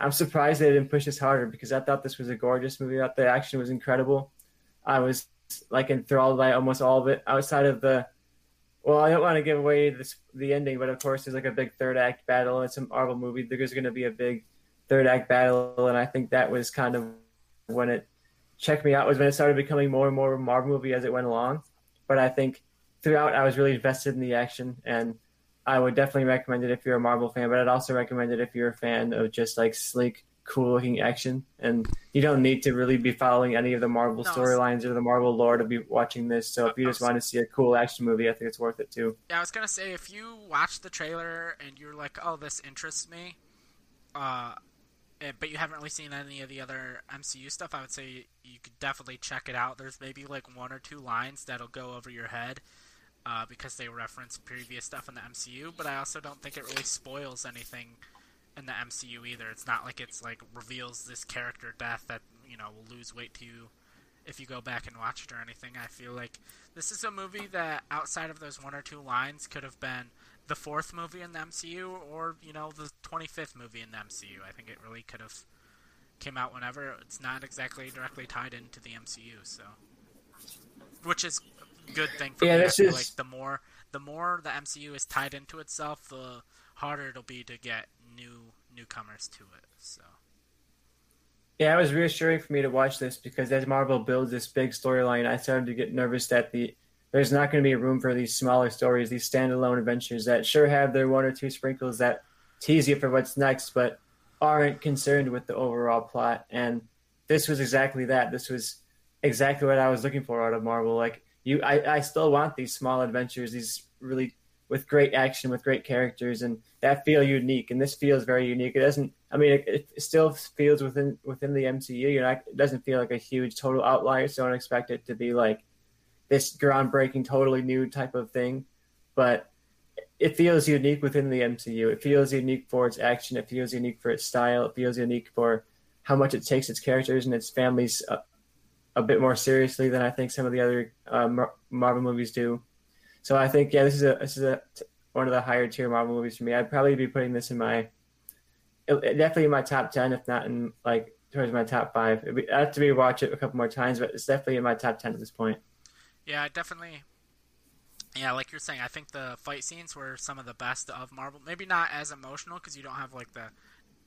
I'm surprised they didn't push this harder because I thought this was a gorgeous movie. Thought the action was incredible. I was like enthralled by almost all of it outside of the. Well, I don't want to give away this, the ending, but of course, there's like a big third act battle. It's a Marvel movie. There's going to be a big third act battle, and I think that was kind of when it checked me out. Was when it started becoming more and more of a Marvel movie as it went along. But I think throughout, I was really invested in the action, and I would definitely recommend it if you're a Marvel fan. But I'd also recommend it if you're a fan of just like sleek, cool looking action, and you don't need to really be following any of the Marvel no, storylines or the Marvel lore to be watching this. So if you just want to see a cool action movie, I think it's worth it too. Yeah, I was gonna say if you watch the trailer and you're like, "Oh, this interests me," uh, eh, but you haven't really seen any of the other MCU stuff, I would say you could definitely check it out. There's maybe like one or two lines that'll go over your head uh, because they reference previous stuff in the MCU, but I also don't think it really spoils anything in the MCU either. It's not like it's like reveals this character death that you know will lose weight to you if you go back and watch it or anything. I feel like this is a movie that outside of those one or two lines could have been the fourth movie in the MCU or you know the 25th movie in the MCU. I think it really could have came out whenever. It's not exactly directly tied into the MCU, so which is good thing for yeah, me. I feel is... like the more the more the MCU is tied into itself, the harder it'll be to get new newcomers to it. So. Yeah, it was reassuring for me to watch this because as Marvel builds this big storyline, I started to get nervous that the there's not going to be room for these smaller stories, these standalone adventures that sure have their one or two sprinkles that tease you for what's next, but aren't concerned with the overall plot. And this was exactly that. This was exactly what I was looking for out of Marvel. Like you, I, I still want these small adventures, these really with great action, with great characters, and that feel unique. And this feels very unique. It doesn't. I mean, it, it still feels within within the MCU. You know, it doesn't feel like a huge total outlier. So don't expect it to be like this groundbreaking, totally new type of thing. But it feels unique within the MCU. It feels unique for its action. It feels unique for its style. It feels unique for how much it takes its characters and its families uh, a, bit more seriously than I think some of the other uh, Marvel movies do. So I think yeah, this is a this is a one of the higher tier Marvel movies for me. I'd probably be putting this in my definitely in my top ten, if not in like towards my top five. Be, I have to rewatch it a couple more times, but it's definitely in my top ten at this point. Yeah, definitely. Yeah, like you're saying, I think the fight scenes were some of the best of Marvel. Maybe not as emotional because you don't have like the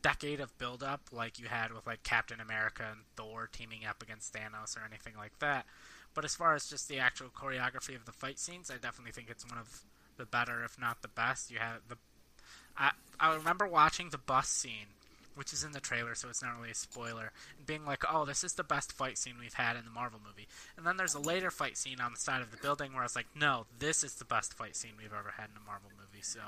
decade of build up like you had with like Captain America and Thor teaming up against Thanos or anything like that. But as far as just the actual choreography of the fight scenes, I definitely think it's one of the better, if not the best. You have the I I remember watching the bus scene, which is in the trailer, so it's not really a spoiler, and being like, "Oh, this is the best fight scene we've had in the Marvel movie." And then there's a later fight scene on the side of the building where I was like, "No, this is the best fight scene we've ever had in a Marvel movie." So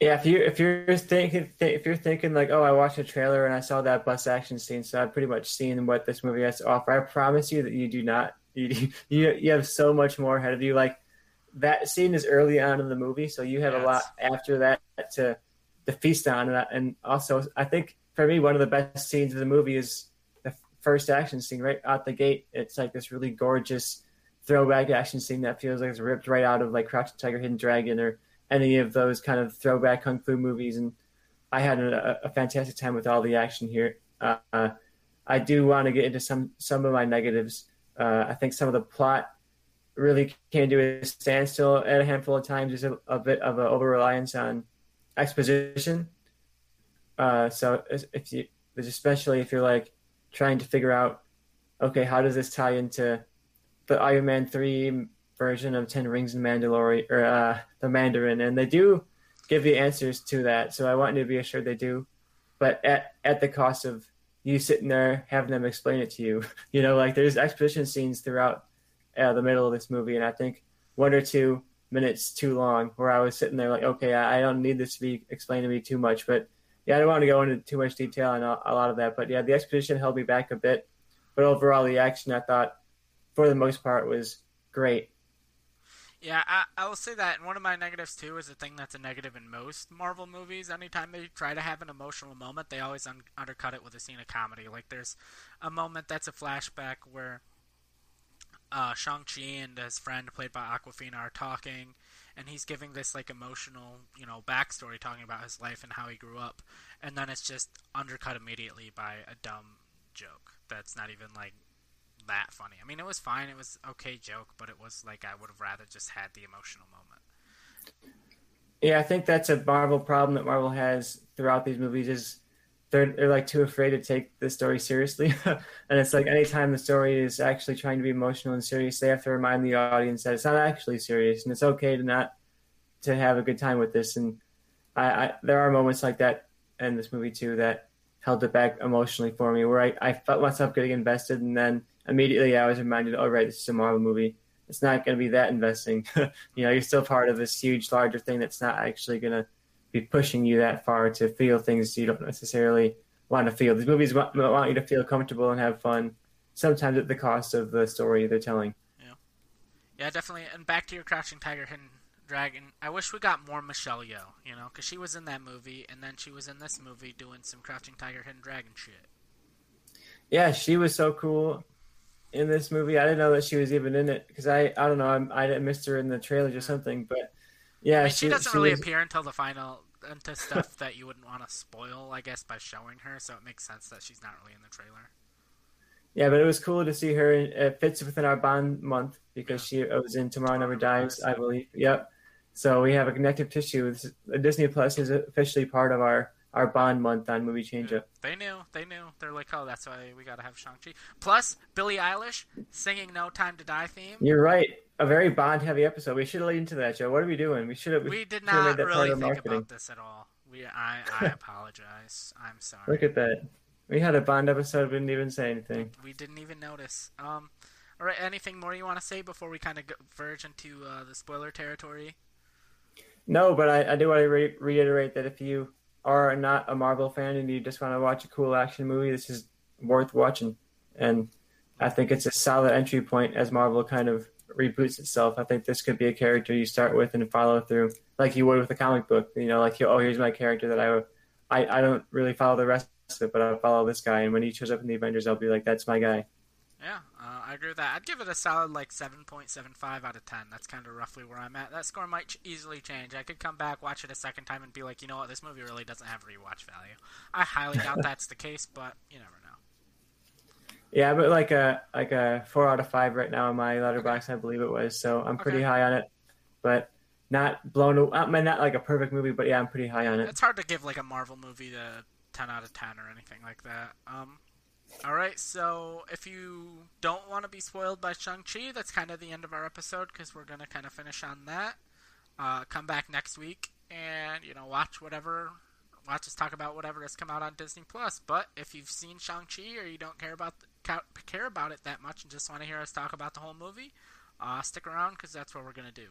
yeah, if you if you're thinking if you're thinking like, oh, I watched a trailer and I saw that bus action scene, so I've pretty much seen what this movie has to offer. I promise you that you do not. You you you have so much more ahead of you. Like that scene is early on in the movie, so you have yes. a lot after that to to feast on. And also, I think for me, one of the best scenes of the movie is the first action scene right out the gate. It's like this really gorgeous throwback action scene that feels like it's ripped right out of like Crouching Tiger, Hidden Dragon, or any of those kind of throwback kung fu movies, and I had a, a fantastic time with all the action here. Uh, I do want to get into some some of my negatives. Uh, I think some of the plot really came to a standstill at a handful of times. There's a, a bit of an over reliance on exposition. Uh, so if you, especially if you're like trying to figure out, okay, how does this tie into the Iron Man three version of Ten Rings and Mandalorian or uh, the Mandarin, and they do give you answers to that. So I want you to be assured they do, but at at the cost of you sitting there having them explain it to you. You know, like there's exposition scenes throughout uh, the middle of this movie, and I think one or two minutes too long where I was sitting there like, okay, I, I don't need this to be explained to me too much, but yeah, I don't want to go into too much detail on a, a lot of that, but yeah, the exposition held me back a bit, but overall the action I thought for the most part was great. Yeah, I, I will say that. And one of my negatives too is a thing that's a negative in most Marvel movies. Anytime they try to have an emotional moment, they always un- undercut it with a scene of comedy. Like there's a moment that's a flashback where uh, Shang Chi and his friend, played by Awkwafina, are talking, and he's giving this like emotional, you know, backstory, talking about his life and how he grew up, and then it's just undercut immediately by a dumb joke that's not even like that funny. I mean, it was fine. It was okay joke, but it was like I would have rather just had the emotional moment. Yeah, I think that's a Marvel problem that Marvel has throughout these movies is they're they're like too afraid to take the story seriously, and it's like anytime the story is actually trying to be emotional and serious, they have to remind the audience that it's not actually serious, and it's okay to not to have a good time with this. And I, I there are moments like that in this movie too that held it back emotionally for me, where I, I felt myself getting invested, and then immediately I was reminded, oh right, this is a Marvel movie. It's not going to be that investing. you know, you're still part of this huge, larger thing that's not actually going to be pushing you that far to feel things you don't necessarily want to feel. These movies want, want you to feel comfortable and have fun, sometimes at the cost of the story they're telling. Yeah, yeah, definitely. And back to your Crouching Tiger, Hidden Dragon. I wish we got more Michelle Yeoh, you know, because she was in that movie, and then she was in this movie doing some Crouching Tiger, Hidden Dragon shit. Yeah, she was so cool in this movie. I didn't know that she was even in it because I I don't know I I missed her in the trailers or something, but yeah, I mean, she, she, doesn't she really was... appear until the final into stuff that you wouldn't want to spoil, I guess, by showing her. So it makes sense that she's not really in the trailer. Yeah, but it was cool to see her. It fits within our Bond month because yeah. she was in Tomorrow Never Dies, I believe. Yep. So we have a connective tissue. With uh, Disney Plus is officially part of our our Bond month on Movie Change Up. Yeah, they knew. They knew. They're like, oh, that's why we got to have Shang-Chi. Plus, Billie Eilish singing No Time to Die theme. You're right. A very Bond heavy episode. We should have leaned into that, Joe. What are we doing? We should have. We, we did not really think about this at all. We, I, I apologize. I'm sorry. Look at that. We had a Bond episode. We didn't even say anything. We didn't even notice. Um, All right. Anything more you want to say before we kind of verge into uh, the spoiler territory? No, but I, I do want to re- reiterate that if you are not a Marvel fan and you just want to watch a cool action movie, this is worth watching. And I think it's a solid entry point as Marvel kind of reboots itself. I think this could be a character you start with and follow through, like you would with a comic book. You know, like oh, here's my character that I I, I don't really follow the rest of it, but I follow this guy. And when he shows up in the Avengers, I'll be like, that's my guy. Yeah, uh, I agree with that. I'd give it a solid like 7.75 out of 10. That's kind of roughly where I'm at. That score might ch- easily change. I could come back, watch it a second time, and be like, you know what, this movie really doesn't have rewatch value. I highly doubt that's the case, but you never know. Yeah, but like a like a four out of five right now in my Letterboxd, I believe it was. So I'm pretty Okay. high on it, but not blown. I mean, not like a perfect movie, but yeah, I'm pretty high on it. It's hard to give like a Marvel movie the 10 out of 10 or anything like that. Um, all right, so if you don't want to be spoiled by Shang-Chi, that's kind of the end of our episode because we're going to kind of finish on that. Uh, come back next week and, you know, watch whatever, watch us talk about whatever has come out on Disney Plus. But if you've seen Shang-Chi or you don't care about ca- care about it that much and just want to hear us talk about the whole movie, uh, stick around because that's what we're going to do.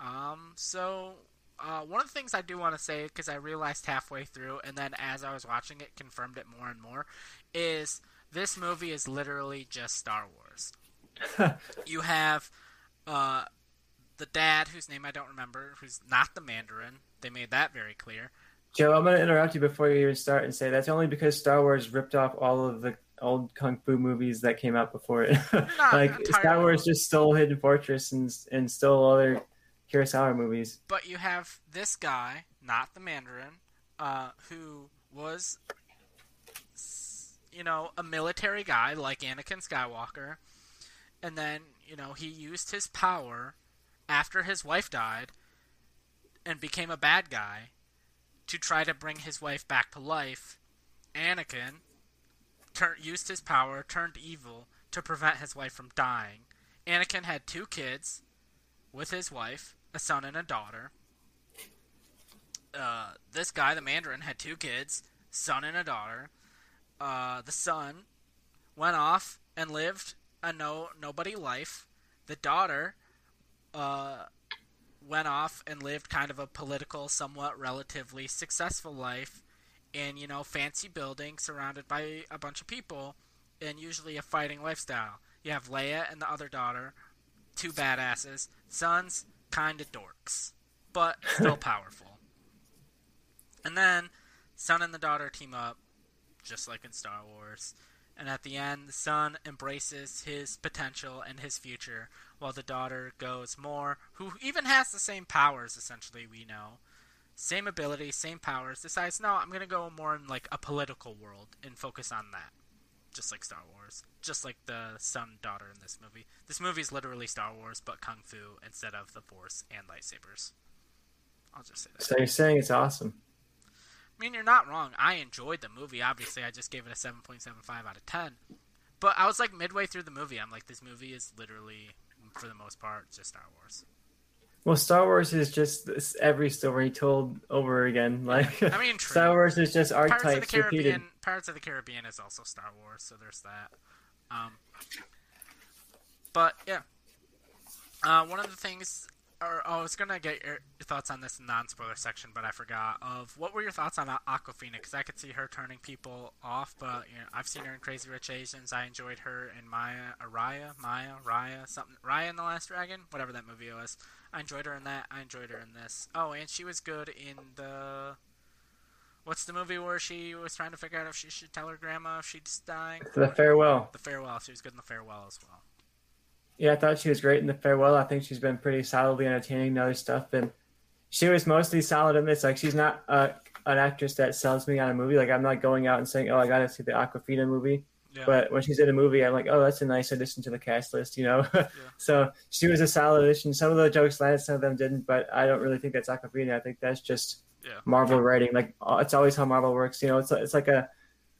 Um, so uh, one of the things I do want to say, because I realized halfway through, and then as I was watching it, confirmed it more and more, is this movie is literally just Star Wars. you have uh, the dad, whose name I don't remember, who's not the Mandarin. They made that very clear. Joe, I'm going to interrupt you before you even start and say that's only because Star Wars ripped off all of the old kung fu movies that came out before it. like Star. Wars just stole Hidden Fortress and and stole other Kurosawa movies. But you have this guy, not the Mandarin, uh, who was, you know, a military guy like Anakin Skywalker, and then you know he used his power after his wife died and became a bad guy to try to bring his wife back to life. Anakin tur- used his power, turned evil to prevent his wife from dying. Anakin had two kids with his wife, a son and a daughter. Uh, this guy, the Mandarin, had two kids, son and a daughter. Uh, the son went off and lived a no nobody life. The daughter uh, went off and lived kind of a political, somewhat relatively successful life in you know fancy buildings surrounded by a bunch of people, and usually a fighting lifestyle. You have Leia and the other daughter, two badasses. Sons, kind of dorks, but still powerful. And then, son and the daughter team up, just like in Star Wars. And at the end, the son embraces his potential and his future, while the daughter goes more, who even has the same powers, essentially, we know. Same ability, same powers, decides, no, I'm going to go more in like a political world and focus on that. Just like Star Wars. Just like the son daughter in this movie. This movie is literally Star Wars, but Kung Fu instead of the Force and lightsabers. I'll just say that. So you're saying it's awesome. I mean, you're not wrong. I enjoyed the movie. Obviously, I just gave it a 7.75 out of 10. But I was like midway through the movie. I'm like, this movie is literally, for the most part, just Star Wars. Well, Star Wars is just this, every story told over again. Like I mean, true. Star Wars is just Pirates of the archetypes repeated. Pirates of the Caribbean is also Star Wars, so there's that. Um, but yeah, uh, one of the things, or oh, I was gonna get your, thoughts on this non-spoiler section, but I forgot. Of what were your thoughts on Awkwafina? Because I could see her turning people off, but you know, I've seen her in Crazy Rich Asians. I enjoyed her in Maya, Araya, Maya, Raya, something, Raya and the Last Dragon, whatever that movie was. I enjoyed her in that. I enjoyed her in this. Oh, and she was good in the. What's the movie where she was trying to figure out if she should tell her grandma if she's dying? The farewell. The farewell. She was good in the farewell as well. Yeah, I thought she was great in the farewell. I think she's been pretty solidly entertaining in other stuff, and she was mostly solid in this. Like she's not uh, an actress that sells me on a movie. Like I'm not going out and saying, "Oh, I got to see the Awkwafina movie." Yeah. But when she's in a movie, I'm like, "Oh, that's a nice addition to the cast list," you know. so she was a solid addition. Some of the jokes landed, some of them didn't, but I don't really think that's Awkwafina. I think that's just Yeah. Marvel writing. Like uh, it's always how Marvel works. You know, it's it's like a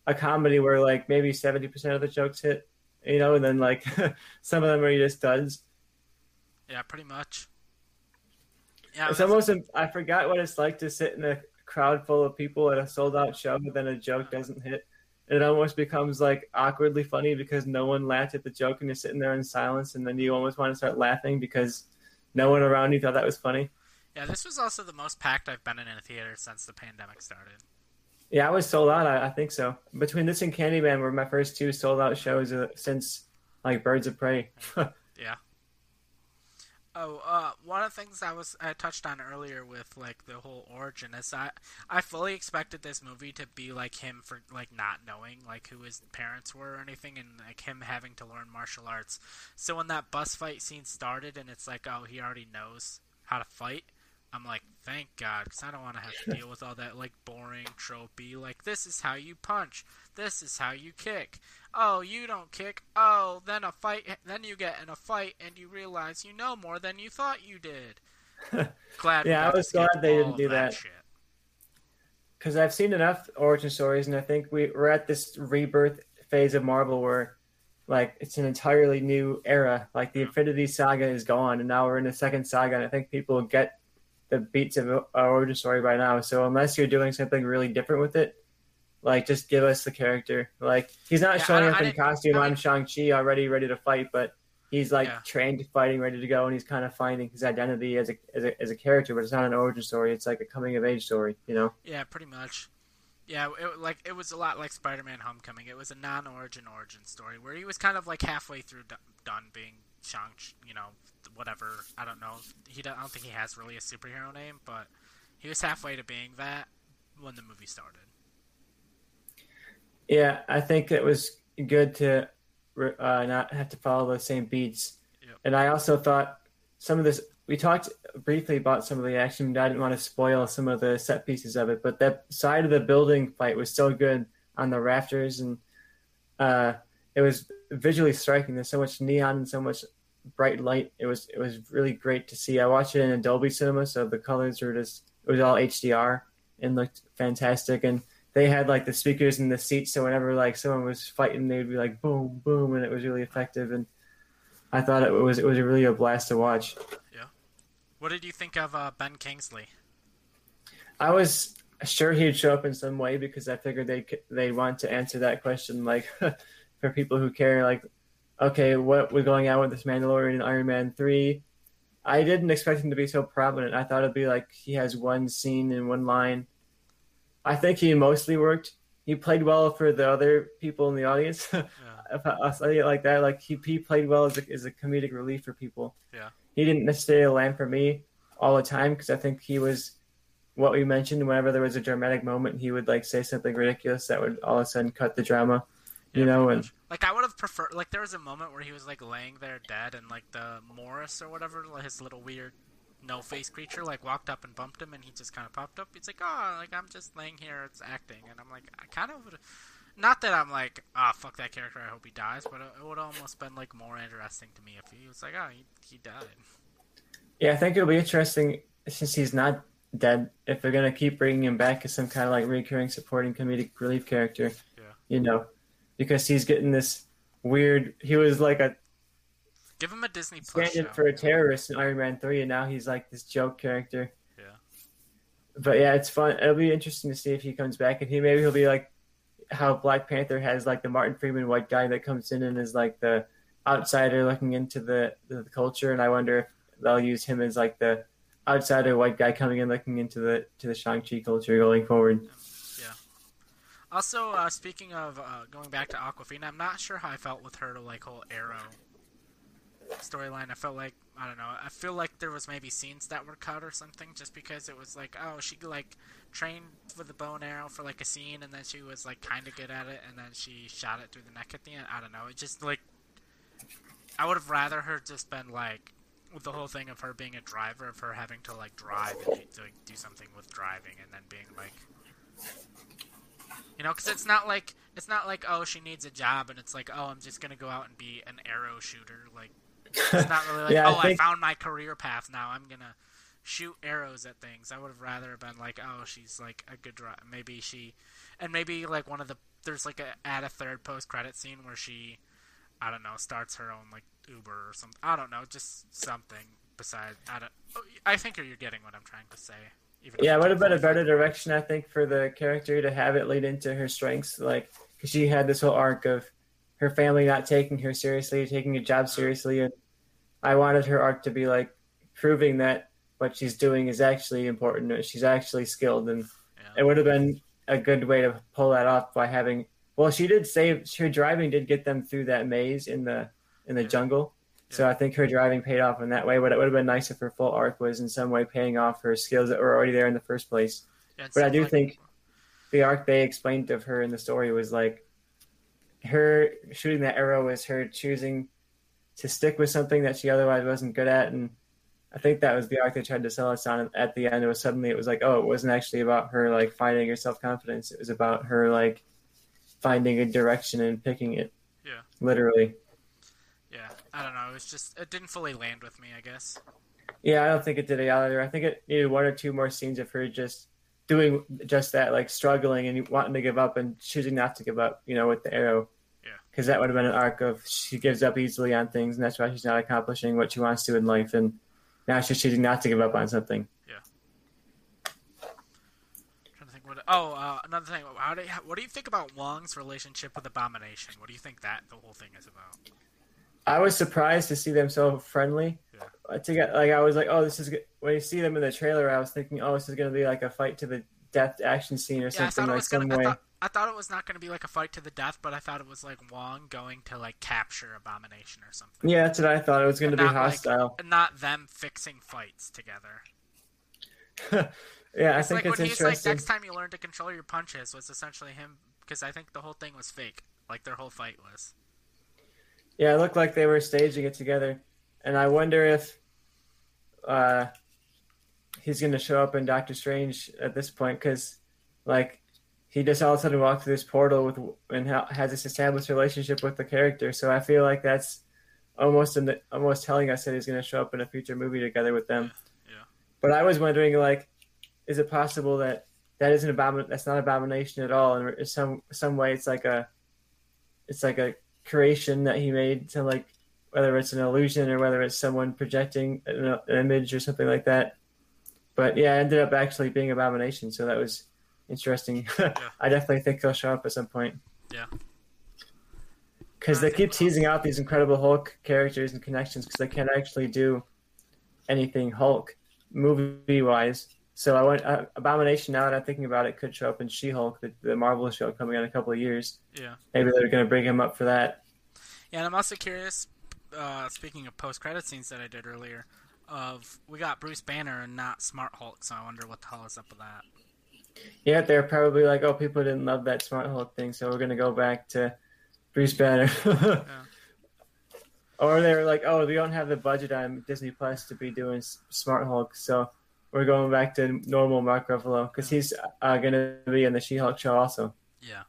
a comedy where like maybe seventy percent of the jokes hit, you know, and then like some of them are just duds. yeah, pretty much. Yeah, It's almost I forgot what it's like to sit in a crowd full of people at a sold out show, but then a joke doesn't hit. it almost becomes like awkwardly funny because no one laughed at the joke and you're sitting there in silence and then you almost want to start laughing because no one around you thought that was funny. Yeah, this was also the most packed I've been in a theater since the pandemic started. Yeah, I was sold out. I, I think so. Between this and Candyman were my first two sold out shows uh, since like Birds of Prey. yeah. Oh, uh, one of the things I was I touched on earlier with like the whole origin is I I fully expected this movie to be like him for like not knowing like who his parents were or anything, and like him having to learn martial arts. So when that bus fight scene started, and it's like, oh, he already knows how to fight. I'm like, thank God, because I don't want to have to deal with all that like boring tropey. Like this is how you punch, this is how you kick. Oh, you don't kick. Oh, then a fight. Then you get in a fight and you realize you know more than you thought you did. glad. yeah, I was glad they didn't do that. Because I've seen enough origin stories, and I think we, we're at this rebirth phase of Marvel where, like, it's an entirely new era. Like the Infinity Saga is gone, and now we're in the second saga, and I think people get the beats of our origin story by now. So unless you're doing something really different with it, like just give us the character. Like he's not yeah, showing up in costume on Shang Chi already ready to fight, but he's like yeah. trained fighting, ready to go, and he's kind of finding his identity as a, as a as a character. But it's not an origin story; it's like a coming of age story. You know? Yeah, pretty much. Yeah, it, like it was a lot like Spider-Man: Homecoming. It was a non-origin origin story where he was kind of like halfway through done being Shang, you know, whatever. I don't know. He don't, I don't think he has really a superhero name, but he was halfway to being that when the movie started. Yeah, I think it was good to uh, not have to follow the same beats. Yep. And I also thought some of this. We talked briefly about some of the action. I didn't want to spoil some of the set pieces of it, but that side of the building fight was so good on the rafters, and uh, it was visually striking. There's so much neon and so much bright light. It was it was really great to see. I watched it in Dolby Cinema, so the colors were just it was all HDR and looked fantastic. And they had like the speakers in the seats, so whenever like someone was fighting, they would be like boom, boom, and it was really effective. And I thought it was it was really a blast to watch. Yeah. What did you think of uh, Ben Kingsley? I was sure he'd show up in some way because I figured they they want to answer that question like for people who care like okay, what was going on with this Mandalorian in Iron Man 3? I didn't expect him to be so prominent. I thought it'd be like he has one scene and one line. I think he mostly worked. He played well for the other people in the audience. Yeah. I'll say it like that. Like he, he played well as a, as a comedic relief for people. Yeah. He didn't necessarily land for me all the time because I think he was what we mentioned. Whenever there was a dramatic moment, he would like say something ridiculous that would all of a sudden cut the drama you yeah, know, and like I would have preferred. Like there was a moment where he was like laying there dead, and like the Morris or whatever, his little weird no face creature, like walked up and bumped him, and he just kind of popped up. He's like, "Oh, like I'm just laying here, it's acting," and I'm like, I kind of would. Not that I'm like, ah, oh, fuck that character. I hope he dies, but it would almost been like more interesting to me if he was like, oh, he, he died. Yeah, I think it'll be interesting since he's not dead. If they're gonna keep bringing him back as some kind of like recurring supporting comedic relief character, yeah. you know, because he's getting this weird. He was like a give him a Disney Plus stand for a terrorist in Iron Man three, and now he's like this joke character. Yeah. But yeah, it's fun. It'll be interesting to see if he comes back, and he maybe he'll be like how Black Panther has like the Martin Freeman white guy that comes in and is like the outsider looking into the the, the culture, and I wonder if they'll use him as like the outsider white guy coming in looking into the to the Shang Chi culture going forward. Also, uh, speaking of uh, going back to Awkwafina, I'm not sure how I felt with her to like whole Arrow storyline. I felt like I don't know. I feel like there was maybe scenes that were cut or something, just because it was like, oh, she like trained with the bow and arrow for like a scene, and then she was like kind of good at it, and then she shot it through the neck at the end. I don't know. It just like I would have rather her just been like with the whole thing of her being a driver, of her having to like drive and do, do something with driving, and then being like you know, because it's not like it's not like oh she needs a job and it's like oh I'm just gonna go out and be an arrow shooter. Like it's not really like yeah, oh I, think... I found my career path now I'm gonna shoot arrows at things. I would have rather been like oh she's like a good. Maybe she, and maybe like one of the there's like a add a third post credit scene where she I don't know starts her own like Uber or something. I don't know, just something besides I don't. Oh, I think you're getting what I'm trying to say. Yeah, it would have been a better direction, I think, for the character to have it lead into her strengths. Like because she had this whole arc of her family not taking her seriously, taking a job seriously, and I wanted her arc to be like proving that what she's doing is actually important. She's actually skilled, and Yeah. it would have been a good way to pull that off by having. Well, she did save. Her driving did get them through that maze in the in the Yeah. jungle. So I think her driving paid off in that way. But it would have been nice if her full arc was in some way paying off her skills that were already there in the first place. Yeah, But I do like- think the arc they explained of her in the story was like her shooting that arrow was her choosing to stick with something that she otherwise wasn't good at and I think that was the arc they tried to sell us on at the end. It was suddenly it was like, oh, it wasn't actually about her like finding her self confidence. It was about her like finding a direction and picking it. Yeah. Literally. I don't know. It was just it didn't fully land with me. I guess. Yeah, I don't think it did either. I think it needed one or two more scenes of her just doing just that, like struggling and wanting to give up and choosing not to give up, you know, with the arrow. Yeah. Because that would have been an arc of she gives up easily on things, and that's why she's not accomplishing what she wants to in life. And now she's choosing not to give up on something. Yeah. Trying to think what. Oh, uh, another thing. Do you, what do you think about Wong's relationship with Abomination? What do you think that the whole thing is about? I was surprised to see them so friendly. Yeah. Uh, to get like, I was like, oh, this is good. when you see them in the trailer. I was thinking, oh, this is going to be like a fight to the death action scene or Yeah, something thought like some gonna. I way. thought, I thought it was not going to be like a fight to the death, but I thought it was like Wong going to like capture Abomination or something. Yeah, that's what I thought. It was going to And be not, like, hostile. and not them fixing fights together. yeah, I think like it's when he's like, interesting. next time you learn to control your punches was essentially him because I think the whole thing was fake. Like their whole fight was. Yeah, it looked like they were staging it together, and I wonder if uh, he's going to show up in Doctor Strange at this point because, like, he just all of a sudden walked through this portal with and ha- has this established relationship with the character. So I feel like that's almost in the, almost telling us that he's going to show up in a future movie together with them. Yeah. But I was wondering, like, is it possible that that isn't abomin- that's not abomination at all, and in some some way it's like a it's like a creation that he made to like whether it's an illusion or whether it's someone projecting an, an image or something like that. But yeah, it ended up actually being abomination, so that was interesting. I definitely think he'll show up at some point. Yeah. Because they keep teasing out these Incredible Hulk characters and connections because they can't actually do anything Hulk movie wise. So I went uh, Abomination. Now that I'm thinking about it, could show up in She-Hulk, the, the Marvel show coming in a couple of years. Yeah. Maybe they're going to bring him up for that. Yeah, and I'm also curious. Uh, speaking of post-credit scenes that I did earlier, of we got Bruce Banner and not Smart Hulk, so I wonder what the hell is up with that. Yeah, they're probably like, oh, people didn't love that Smart Hulk thing, so we're going to go back to Bruce Banner. Or they were like, oh, we don't have the budget on Disney Plus to be doing Smart Hulk, so we're going back to normal Mark Ruffalo because he's uh, going to be in the She-Hulk show also. Yeah.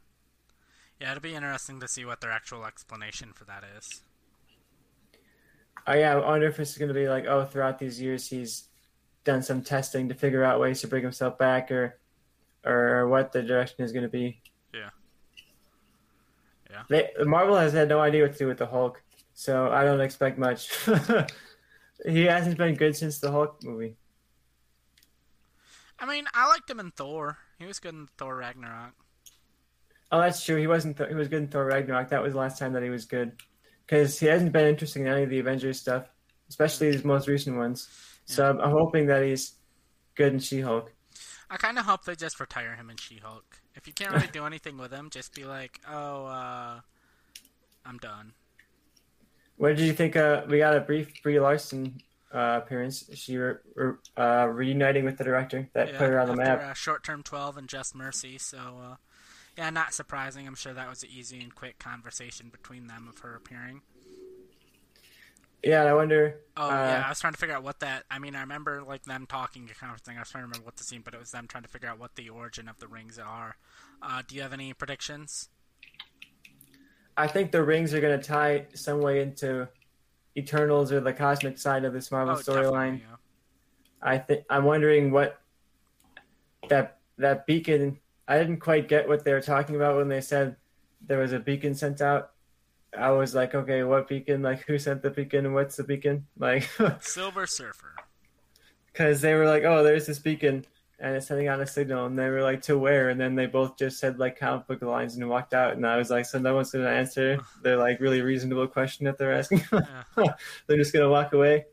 Yeah, it'll be interesting to see what their actual explanation for that is. Oh yeah, I wonder if it's going to be like, oh, throughout these years he's done some testing to figure out ways to bring himself back, or or what the direction is going to be. Yeah. Yeah. They, Marvel has had no idea what to do with the Hulk, so I don't expect much. he hasn't been good since the Hulk movie. I mean, I liked him in Thor. He was good in Thor Ragnarok. Oh, that's true. He wasn't. Th- he was good in Thor Ragnarok. That was the last time that he was good, because he hasn't been interesting in any of the Avengers stuff, especially his most recent ones. So I'm, I'm hoping that he's good in She-Hulk. I kind of hope they just retire him in She-Hulk. If you can't really do anything with him, just be like, "Oh, uh, I'm done." What did you think? Uh, we got a brief Brie Larson uh, appearance. She re- re- uh, reuniting with the director that put her on the map. Uh, short-term 12 and Just Mercy. So, uh, yeah, not surprising. I'm sure that was an easy and quick conversation between them of her appearing. Yeah, and I wonder. Oh uh, yeah, I was trying to figure out what that. I mean, I remember like them talking and kind of thing. I was trying to remember what the scene, but it was them trying to figure out what the origin of the rings are. Uh, do you have any predictions? I think the rings are going to tie some way into Eternals or the cosmic side of this Marvel oh, storyline. yeah. I think I'm wondering what that that beacon. I didn't quite get what they were talking about when they said there was a beacon sent out. I was like, okay, what beacon? Like, who sent the beacon? and What's the beacon? Like, Silver Surfer. because they were like, oh, there's this beacon and it's sending out a signal, and they were like, to where? And then they both just said like comic book lines and walked out. And I was like, so no one's gonna answer their like really reasonable question that they're asking. Yeah. they're just gonna walk away.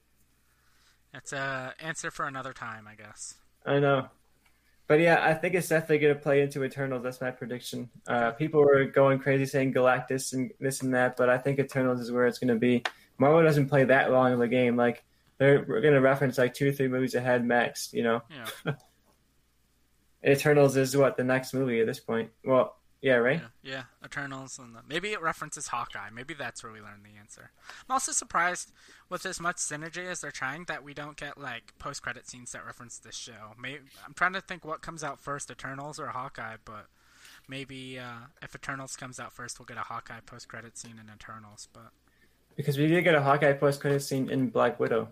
That's a answer for another time, I guess. I know. But yeah, I think it's definitely to play into Eternals. That's my prediction. Uh, people were going crazy saying Galactus and this and that, but I think Eternals is where it's going to be. Marvel doesn't play that long of a game. Like they're going to reference like two or three movies ahead max. You know, Yeah. Eternals is what the next movie at this point. Well, yeah, right. Yeah, yeah, Eternals, and the, maybe it references Hawkeye. Maybe that's where we learn the answer. I'm also surprised with as much synergy as they're trying that we don't get like post-credit scenes that reference this show. Maybe, I'm trying to think what comes out first, Eternals or Hawkeye, but maybe uh, if Eternals comes out first, we'll get a Hawkeye post-credit scene in Eternals. But Because we did get a Hawkeye post credit scene in Black Widow.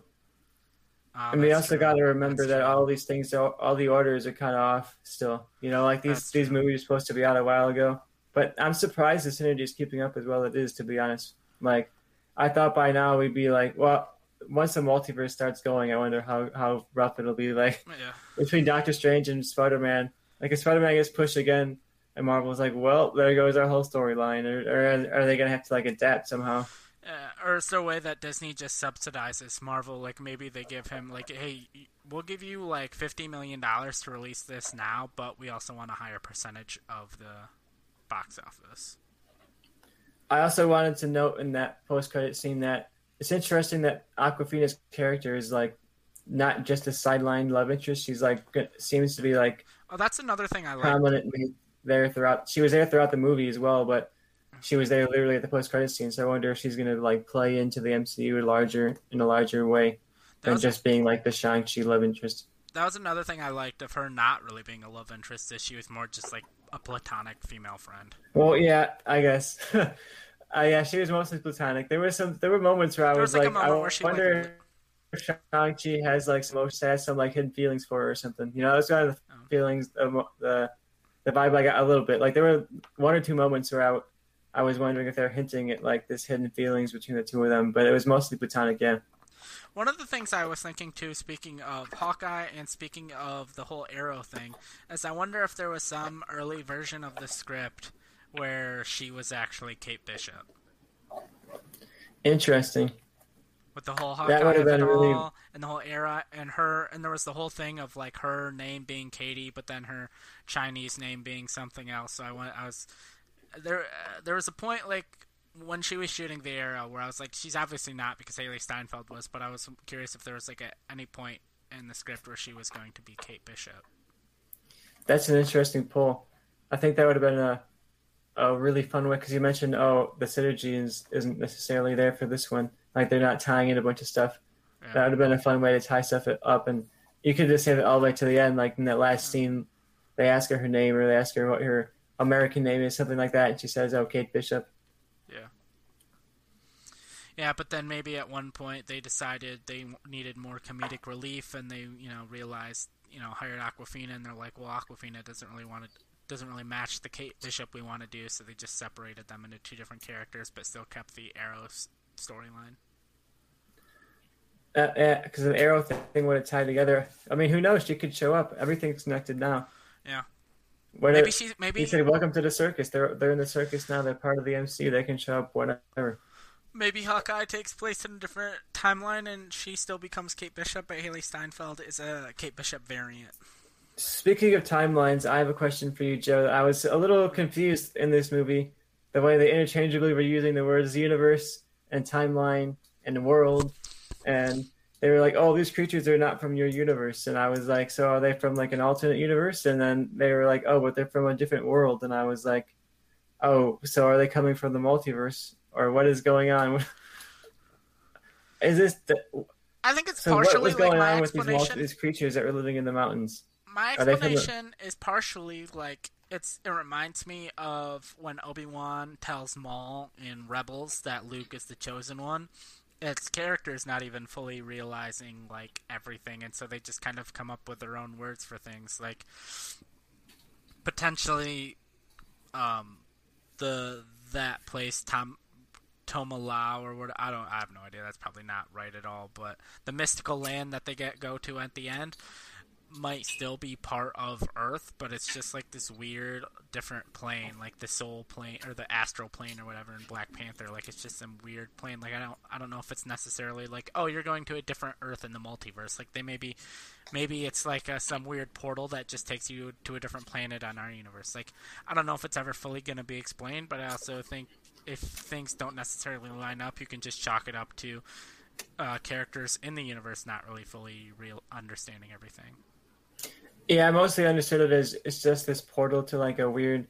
Uh, And we also got to remember That's that true. all these things, all, all the orders are kind of off still. You know, like these That's these true. movies are supposed to be out a while ago. But I'm surprised the synergy is keeping up as well as it is, to be honest. Like, I thought by now we'd be like, well, once the multiverse starts going, I wonder how, how rough it'll be. Like, yeah. between Doctor Strange and Spider Man, like, if Spider Man gets pushed again, and Marvel's like, well, there goes our whole storyline. Or, or are they going to have to, like, adapt somehow? Uh, or is there a way that Disney just subsidizes Marvel? Like maybe they give him like, hey, we'll give you like fifty million dollars to release this now, but we also want a higher percentage of the box office. I also wanted to note in that post credit scene that it's interesting that Awkwafina's character is like not just a sideline love interest. She's like seems to be like Oh, that's another thing I like. prominently there throughout. She was there throughout the movie as well, but she was there literally at the post credit scene. So I wonder if she's gonna like play into the MCU larger in a larger way That than just being like the Shang Chi love interest. that was another thing I liked of her not really being a love interest. Is she was more just like a platonic female friend. Well, yeah, I guess. uh, yeah, she was mostly platonic. There were some. There were moments where I was, was, like, like, I she, like, wonder if Shang-Chi has like some has some like hidden feelings for her or something. You know, that's kind of the Oh. feelings, of the the vibe I got a little bit. Like there were one or two moments where I, I was wondering if they're hinting at like this hidden feelings between the two of them, but it was mostly platonic. Yeah. One of the things I was thinking too, speaking of Hawkeye and speaking of the whole Arrow thing, is I wonder if there was some early version of the script where she was actually Kate Bishop Interesting. with the whole That Hawkeye would've been really- all and the whole era and her and there was the whole thing of like her name being Katie, but then her Chinese name being something else. So I went, I was there. Uh, there was a point like when she was shooting the Arrow where I was like, she's obviously not because Hailee Steinfeld was, but I was curious if there was like at any point in the script where she was going to be Kate Bishop. That's an interesting pull. I think that would have been a a really fun way because you mentioned oh the synergy is, isn't necessarily there for this one. Like they're not tying in a bunch of stuff. Yeah. That would have been a fun way to tie stuff up, and you could just have it all the way to the end. Like in that last scene, they ask her her name or they ask her what her American name is, something like that, and she says, "Oh, Kate Bishop." Yeah, Yeah, but then maybe at one point they decided they needed more comedic relief, and they, you know, realized, you know, hired Awkwafina, and they're like, well, Awkwafina doesn't really want to, doesn't really match the Kate Bishop we want to do, so they just separated them into two different characters, but still kept the Arrow storyline. Uh, yeah, because the arrow thing would have tied together. I mean, who knows? She could show up. Everything's connected now. Yeah. What Maybe she, he said, "Welcome to the circus." They're they're in the circus now. They're part of the MCU. They can show up whenever. maybe Hawkeye takes place in a different timeline, and she still becomes Kate Bishop, but Hailee Steinfeld is a Kate Bishop variant. Speaking of timelines, I have a question for you, Joe. I was a little confused in this movie, the way they interchangeably were using the words universe and timeline and world, and they were like, "Oh, these creatures are not from your universe," and I was like, "So are they from like an alternate universe?" And then they were like, "Oh, but they're from a different world," and I was like, "Oh, so are they coming from the multiverse, or what is going on?" Is this the, I think it's so? What partially was going like my on with these, multi- these creatures that were living in the mountains? My from the- explanation is partially like it's. It reminds me of when Obi Wan tells Maul in Rebels that Luke is the chosen one. Its characters not even fully realizing like everything, and so they just kind of come up with their own words for things. Like potentially, um, the that place Tom Tomalau or what I don't I have no idea. That's probably not right at all. But the mystical land that they get go to at the end might still be part of Earth, but it's just like this weird different plane, like the soul plane or the astral plane or whatever in Black Panther. Like it's just some weird plane. Like I don't I don't know if it's necessarily like oh you're going to a different Earth in the multiverse. Like they maybe maybe it's like some weird portal that just takes you to a different planet on our universe. Like I don't know if it's ever fully going to be explained, but I also think if things don't necessarily line up, you can just chalk it up to uh, characters in the universe not really fully real understanding everything. Yeah, I mostly understood it as it's just this portal to like a weird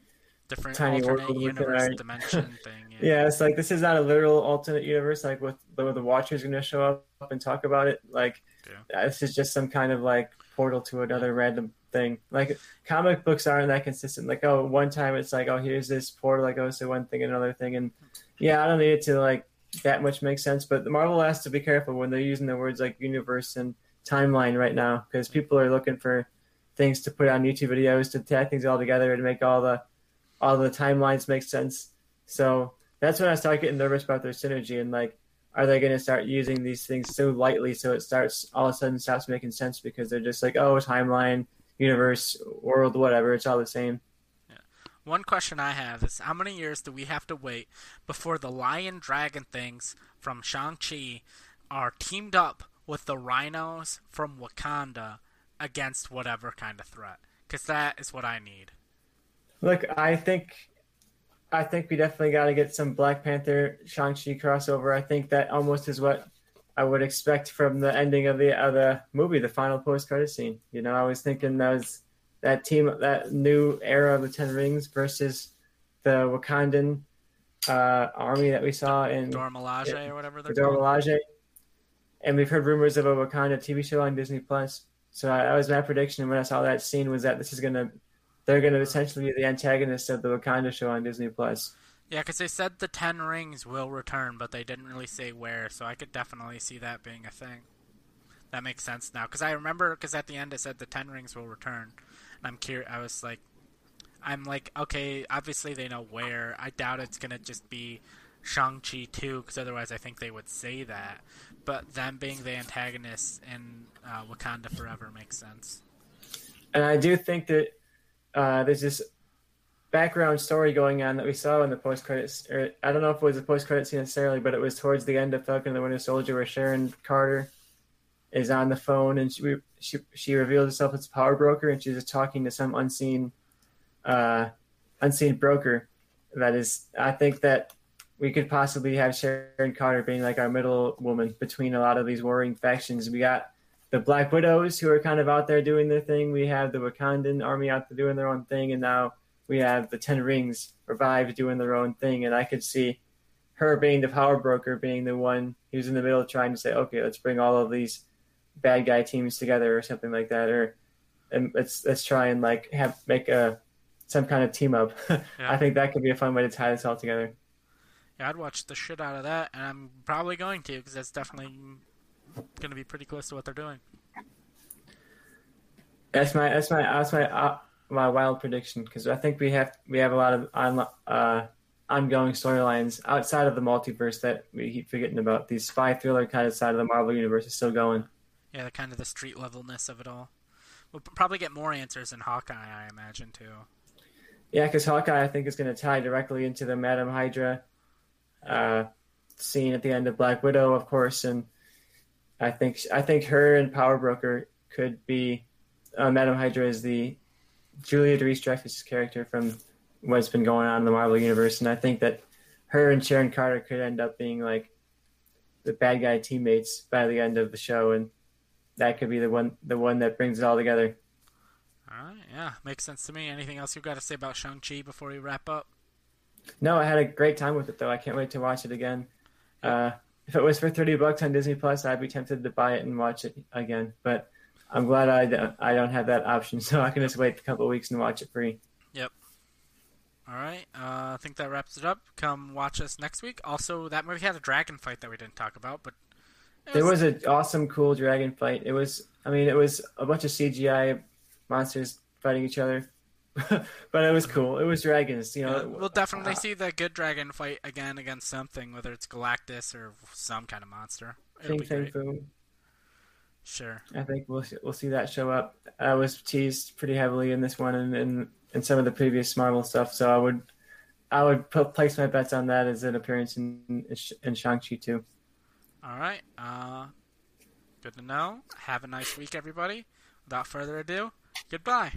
Different Tiny alternate world universe our- dimension thing. Yeah. Yeah, it's like this is not a literal alternate universe, like with where the Watcher's going to show up and talk about it. Like Yeah. Uh, this is just some kind of like portal to another random thing. Like comic books aren't that consistent. Like oh, one time it's like oh here's this portal that goes to one thing and another thing, and yeah, I don't need it to like that much make sense. But the Marvel has to be careful when they're using the words like universe and timeline right now because people are looking for things to put on YouTube videos to tie things all together and make all the all the timelines make sense. So that's when I start getting nervous about their synergy and like, are they going to start using these things so lightly so it starts all of a sudden stops making sense because they're just like, oh, timeline, universe, world, whatever, it's all the same. One question I have is how many years do we have to wait before the lion dragon things from Shang-Chi are teamed up with the rhinos from Wakanda against whatever kind of threat? Because that is what I need. Look, I think, I think we definitely got to get some Black Panther Shang Chi crossover. I think that almost is what I would expect from the ending of the of the movie, the final post credit scene. You know, I was thinking that was that team, that new era of the Ten Rings versus the Wakandan uh, army that we saw in Dora Milaje or whatever they're called. And we've heard rumors of a Wakanda TV show on Disney Plus. So I, that was my prediction when I saw that scene was that this is gonna, they're gonna essentially be the antagonists of the Wakanda show on Disney Plus. Yeah, because they said the Ten Rings will return, but they didn't really say where. So I could definitely see that being a thing. That makes sense now. Because I remember, because at the end it said the Ten Rings will return. And I'm curious. I was like, I'm like, okay, obviously they know where. I doubt it's gonna just be Shang-Chi too, because otherwise I think they would say that. But them being the antagonists in uh, Wakanda Forever makes sense. And I do think that uh, there's this background story going on that we saw in the post credits. I don't know if it was a post credit scene necessarily, but it was towards the end of Falcon and the Winter Soldier where Sharon Carter is on the phone and she she she reveals herself as a power broker and she's just talking to some unseen uh, unseen broker. That is, I think that we could possibly have Sharon Carter being like our middle woman between a lot of these warring factions. We got the Black Widows who are kind of out there doing their thing. We have the Wakandan army out there doing their own thing, and now we have the Ten Rings revived doing their own thing. And I could see her being the power broker, being the one who's in the middle trying to say, okay, let's bring all of these bad guy teams together or something like that, or and let's let's try and like have make a some kind of team up. I think that could be a fun way to tie this all together. Yeah, I'd watch the shit out of that, and I'm probably going to because that's definitely going to be pretty close to what they're doing. That's my that's my that's my uh, my wild prediction because I think we have we have a lot of on, uh, ongoing storylines outside of the multiverse that we keep forgetting about. The spy thriller kind of side of the Marvel universe is still going. Yeah, the kind of the street levelness of it all. We'll probably get more answers in Hawkeye, I imagine too. Yeah, because Hawkeye I think is going to tie directly into the Madam Hydra uh, scene at the end of Black Widow, of course, and I think I think her and Power Broker could be uh, Madam Hydra is the Julia Louis Dreyfus character from what's been going on in the Marvel universe, and I think that her and Sharon Carter could end up being like the bad guy teammates by the end of the show, and that could be the one the one that brings it all together. All right, yeah, makes sense to me. Anything else you've got to say about Shang Chi before we wrap up? No, I had a great time with it though. I can't wait to watch it again. Uh, if it was for thirty bucks on Disney Plus, I'd be tempted to buy it and watch it again. But I'm glad I don't, I don't have that option, so I can just wait a couple of weeks and watch it free. Yep. All right, uh, I think that wraps it up. Come watch us next week. Also, that movie had a dragon fight that we didn't talk about, but it There was an awesome, cool dragon fight. It was, I mean, it was a bunch of CGI monsters fighting each other, but it was cool. It was dragons, you know. Yeah, we'll definitely uh, see the good dragon fight again against something, whether it's Galactus or some kind of monster. It'll Fing be great. Foom. Sure. I think we'll we'll see that show up. I was teased pretty heavily in this one and in, in some of the previous Marvel stuff, so I would I would put, place my bets on that as an appearance in in Shang Chi too. All right. Uh, good to know. Have a nice week, everybody. Without further ado, goodbye.